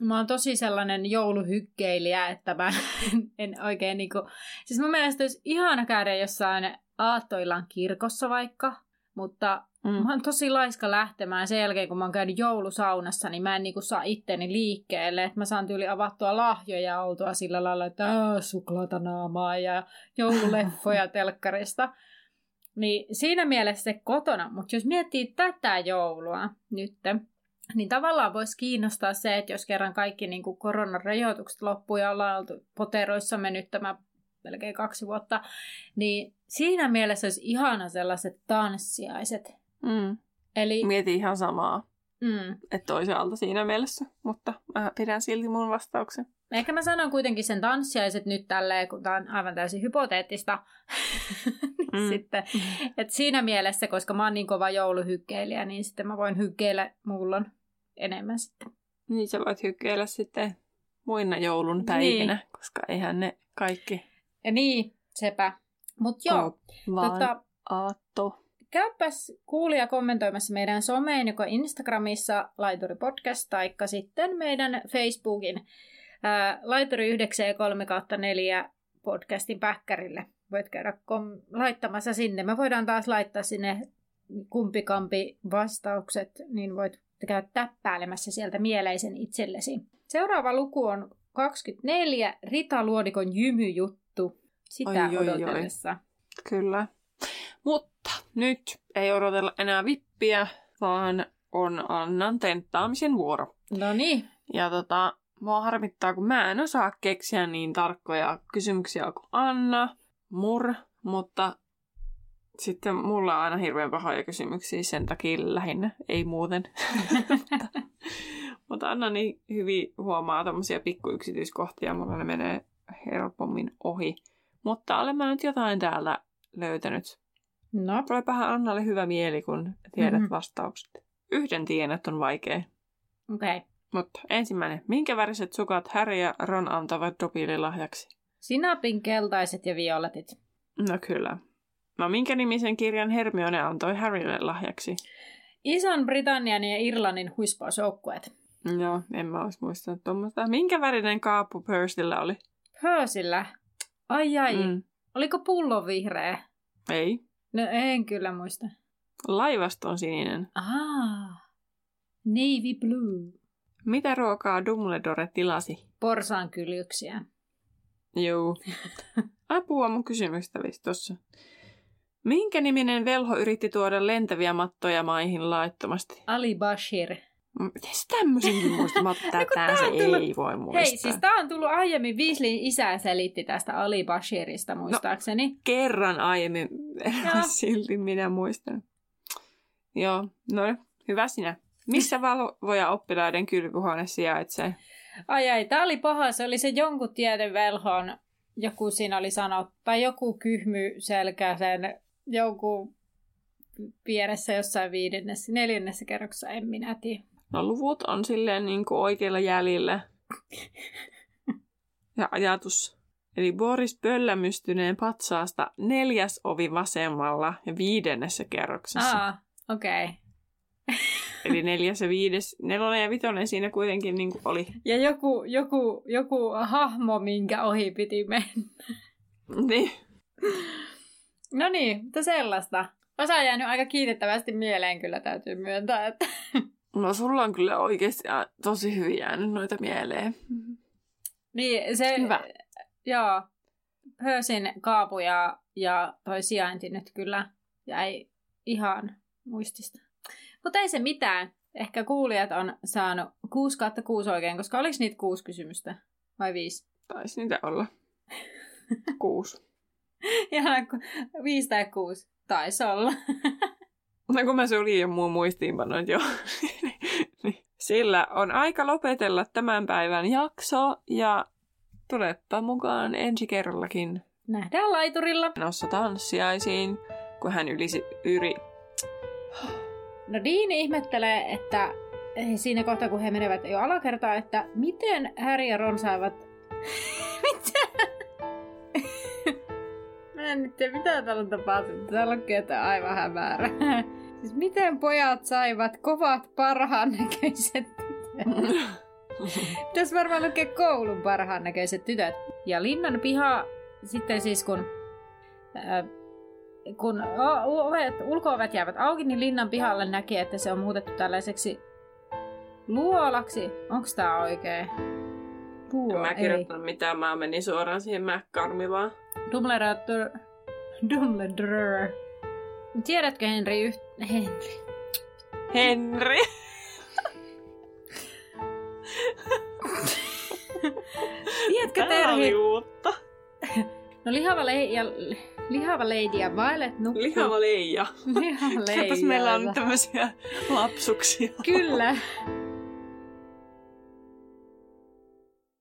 mä oon tosi sellainen jouluhykkeilijä, että mä en oikein niinku... Siis mun mielestä olisi ihana käydä jossain aattoillan kirkossa vaikka, mutta Mm. Mä oon tosi laiska lähtemään sen jälkeen, kun mä oon käynyt joulusaunassa, niin mä en niinku saa itteni liikkeelle. Että mä saan tyyli avattua lahjoja ja oltua sillä lailla, että "Aa, suklaata naamaa ja joululeffoja telkkarista. Niin siinä mielessä se kotona. Mutta jos miettii tätä joulua nyt, niin tavallaan voisi kiinnostaa se, että jos kerran kaikki niin kuin koronarajoitukset loppuu ja ollaan oltu poteroissamme nyt tämä melkein kaksi vuotta, niin siinä mielessä olisi ihana sellaiset tanssiaiset. Mm. Eli Mietin ihan samaa, mm, että toisaalta siinä mielessä, mutta mä pidän silti mun vastauksen. ehkä mä sanon kuitenkin sen tanssiaiset nyt tälleen, kun tämä on aivan täysin hypoteettista. niin Mm. sitten, et siinä mielessä, koska mä oon niin kova jouluhykkeilijä, niin sitten mä voin hykkeillä mullon enemmän sitten. Niin sä voit hykkeillä sitten muina joulun päivinä, niin. koska eihän ne kaikki Ja niin, sepä. Mut joo, oo vaan tota, aatto. Käypäs kuulija kommentoimassa meidän someen, joko Instagramissa Laituri Podcast, taikka sitten meidän Facebookin ää, Laituri 9 ja 3 kautta 4 podcastin päkkärille. Voit käydä kom- laittamassa sinne. Me voidaan taas laittaa sinne kumpikampi vastaukset, niin voit käydä täppäilemässä sieltä mieleisen itsellesi. Seuraava luku on 24, Rita Luodikon jymyjuttu. Sitä Oi, oi, oi. odotellessa. Kyllä. Mutta nyt ei odotella enää vippiä, vaan on Annan tenttaamisen vuoro. No niin, Ja tota, mua harmittaa, kun mä en osaa keksiä niin tarkkoja kysymyksiä kuin Anna, Mur, mutta sitten mulla on aina hirveän pahoja kysymyksiä sen takia lähinnä, ei muuten. mutta, mutta Anna niin hyvin huomaa tämmöisiä pikkuyksityiskohtia, mulla ne menee helpommin ohi. Mutta olen mä nyt jotain täällä löytänyt. No Tuleepahan Annalle hyvä mieli, kun tiedät Mhm. mm-hmm. vastaukset. Yhden tiedän, että on vaikea. okei. Okay. Mutta ensimmäinen. Minkä väriset sukat Harry ja Ron antavat Dobille lahjaksi? Sinapin keltaiset ja violetit. No kyllä. No minkä nimisen kirjan Hermione antoi Harrylle lahjaksi? Ison Britannian ja Irlannin huispausjoukkueet. Joo, en mä olisi muistanut tuommoista. Minkä värinen kaappu Percyllä oli? Pörsillä. Ai ai. Mm, Oliko pullo vihreä? ei. No en kyllä muista. Laivasto on sininen. Ah. Navy blue. Mitä ruokaa Dumbledore tilasi? Porsaan kyljyksiä. Juu. Apua mun kysymystävissä tossa. Minkä niminen velho yritti tuoda lentäviä mattoja maihin laittomasti? Ali Bashir. Mites tämmöisenkin muista? Mä tätä tää se tullut- ei voi muistaa. Hei, siis tää on tullut aiemmin. Weasleyn isä selitti tästä Ali Bashirista muistaakseni. Kerran aiemmin, silti minä muistan. Joo, no hyvä sinä. Missä valvoja oppilaiden kylpyhuone sijaitsee? Ai ai, tää oli paha. Se oli se jonkun tietyn velhon, joku siinä oli sanottu, tai joku kyhmy selkäisen, joku vieressä jossain viidennessä, neljännessä kerroksessa, en minä tiedä. No luvut on silleen niin kuin oikeilla jäljillä. Ja ajatus. Eli Boris pöllämystyneen patsaasta neljäs ovi vasemmalla ja viidennessä kerroksessa. Aa, okei. Okay. Eli neljäs ja viides, nelonen ja vitonen siinä kuitenkin niin kuin oli. Ja joku, joku, joku hahmo, minkä ohi piti mennä. Niin. No niin, mutta sellaista. Osa on jäänyt aika kiitettävästi mieleen kyllä täytyy myöntää, että No sulla on kyllä oikeasti a- tosi hyvin jäänyt noita mieleen. niin se, Hyvä. joo, Persin kaapuja ja toi sijainti nyt kyllä jäi ihan muistista. Mutta ei se mitään. Ehkä kuulijat on saanut 6 kautta 6 oikein, koska oliko niitä kuusi kysymystä vai viisi? Taisi niitä olla. Kuusi. Ihan viisi tai kuusi. Taisi olla. No kun mä suljin jo muun muistiinpanoit jo. Niin. Sillä on aika lopetella tämän päivän jakso ja tulepa mukaan ensi kerrallakin. Nähdään laiturilla. Nossa tanssiaisiin, kun hän ylisi yri. No Dean ihmettelee, että siinä kohtaa kun he menevät jo alakertaan, että miten Harry ja Ron saivat... mitä? Mä en nyt tiedä, mitä täällä on tapahtunut. Täällä on aivan hämärä. Siis miten pojat saivat kovat parhaan näköiset tytöt? Pitäisi varmaan lukea koulun parhaan näköiset tytöt. Ja linnan piha sitten siis kun... Äh, kun ovet, ulko-ovet jäävät auki, niin linnan pihalle näki, että se on muutettu tällaiseksi luolaksi. Onko tämä oikein? Luo, en mä kirjoittanut mitään, mä menin suoraan siihen McCarmivaan. Dumbledore. Dumbledore. Tiedätkö Henry yht... Henry. Henry. Tiedätkö Terhi? uutta. No lihava, le- ja, lihava ja Violet Nuppu. Lihava leija. Lihava leija. meillä on tämmöisiä lapsuksia. Kyllä.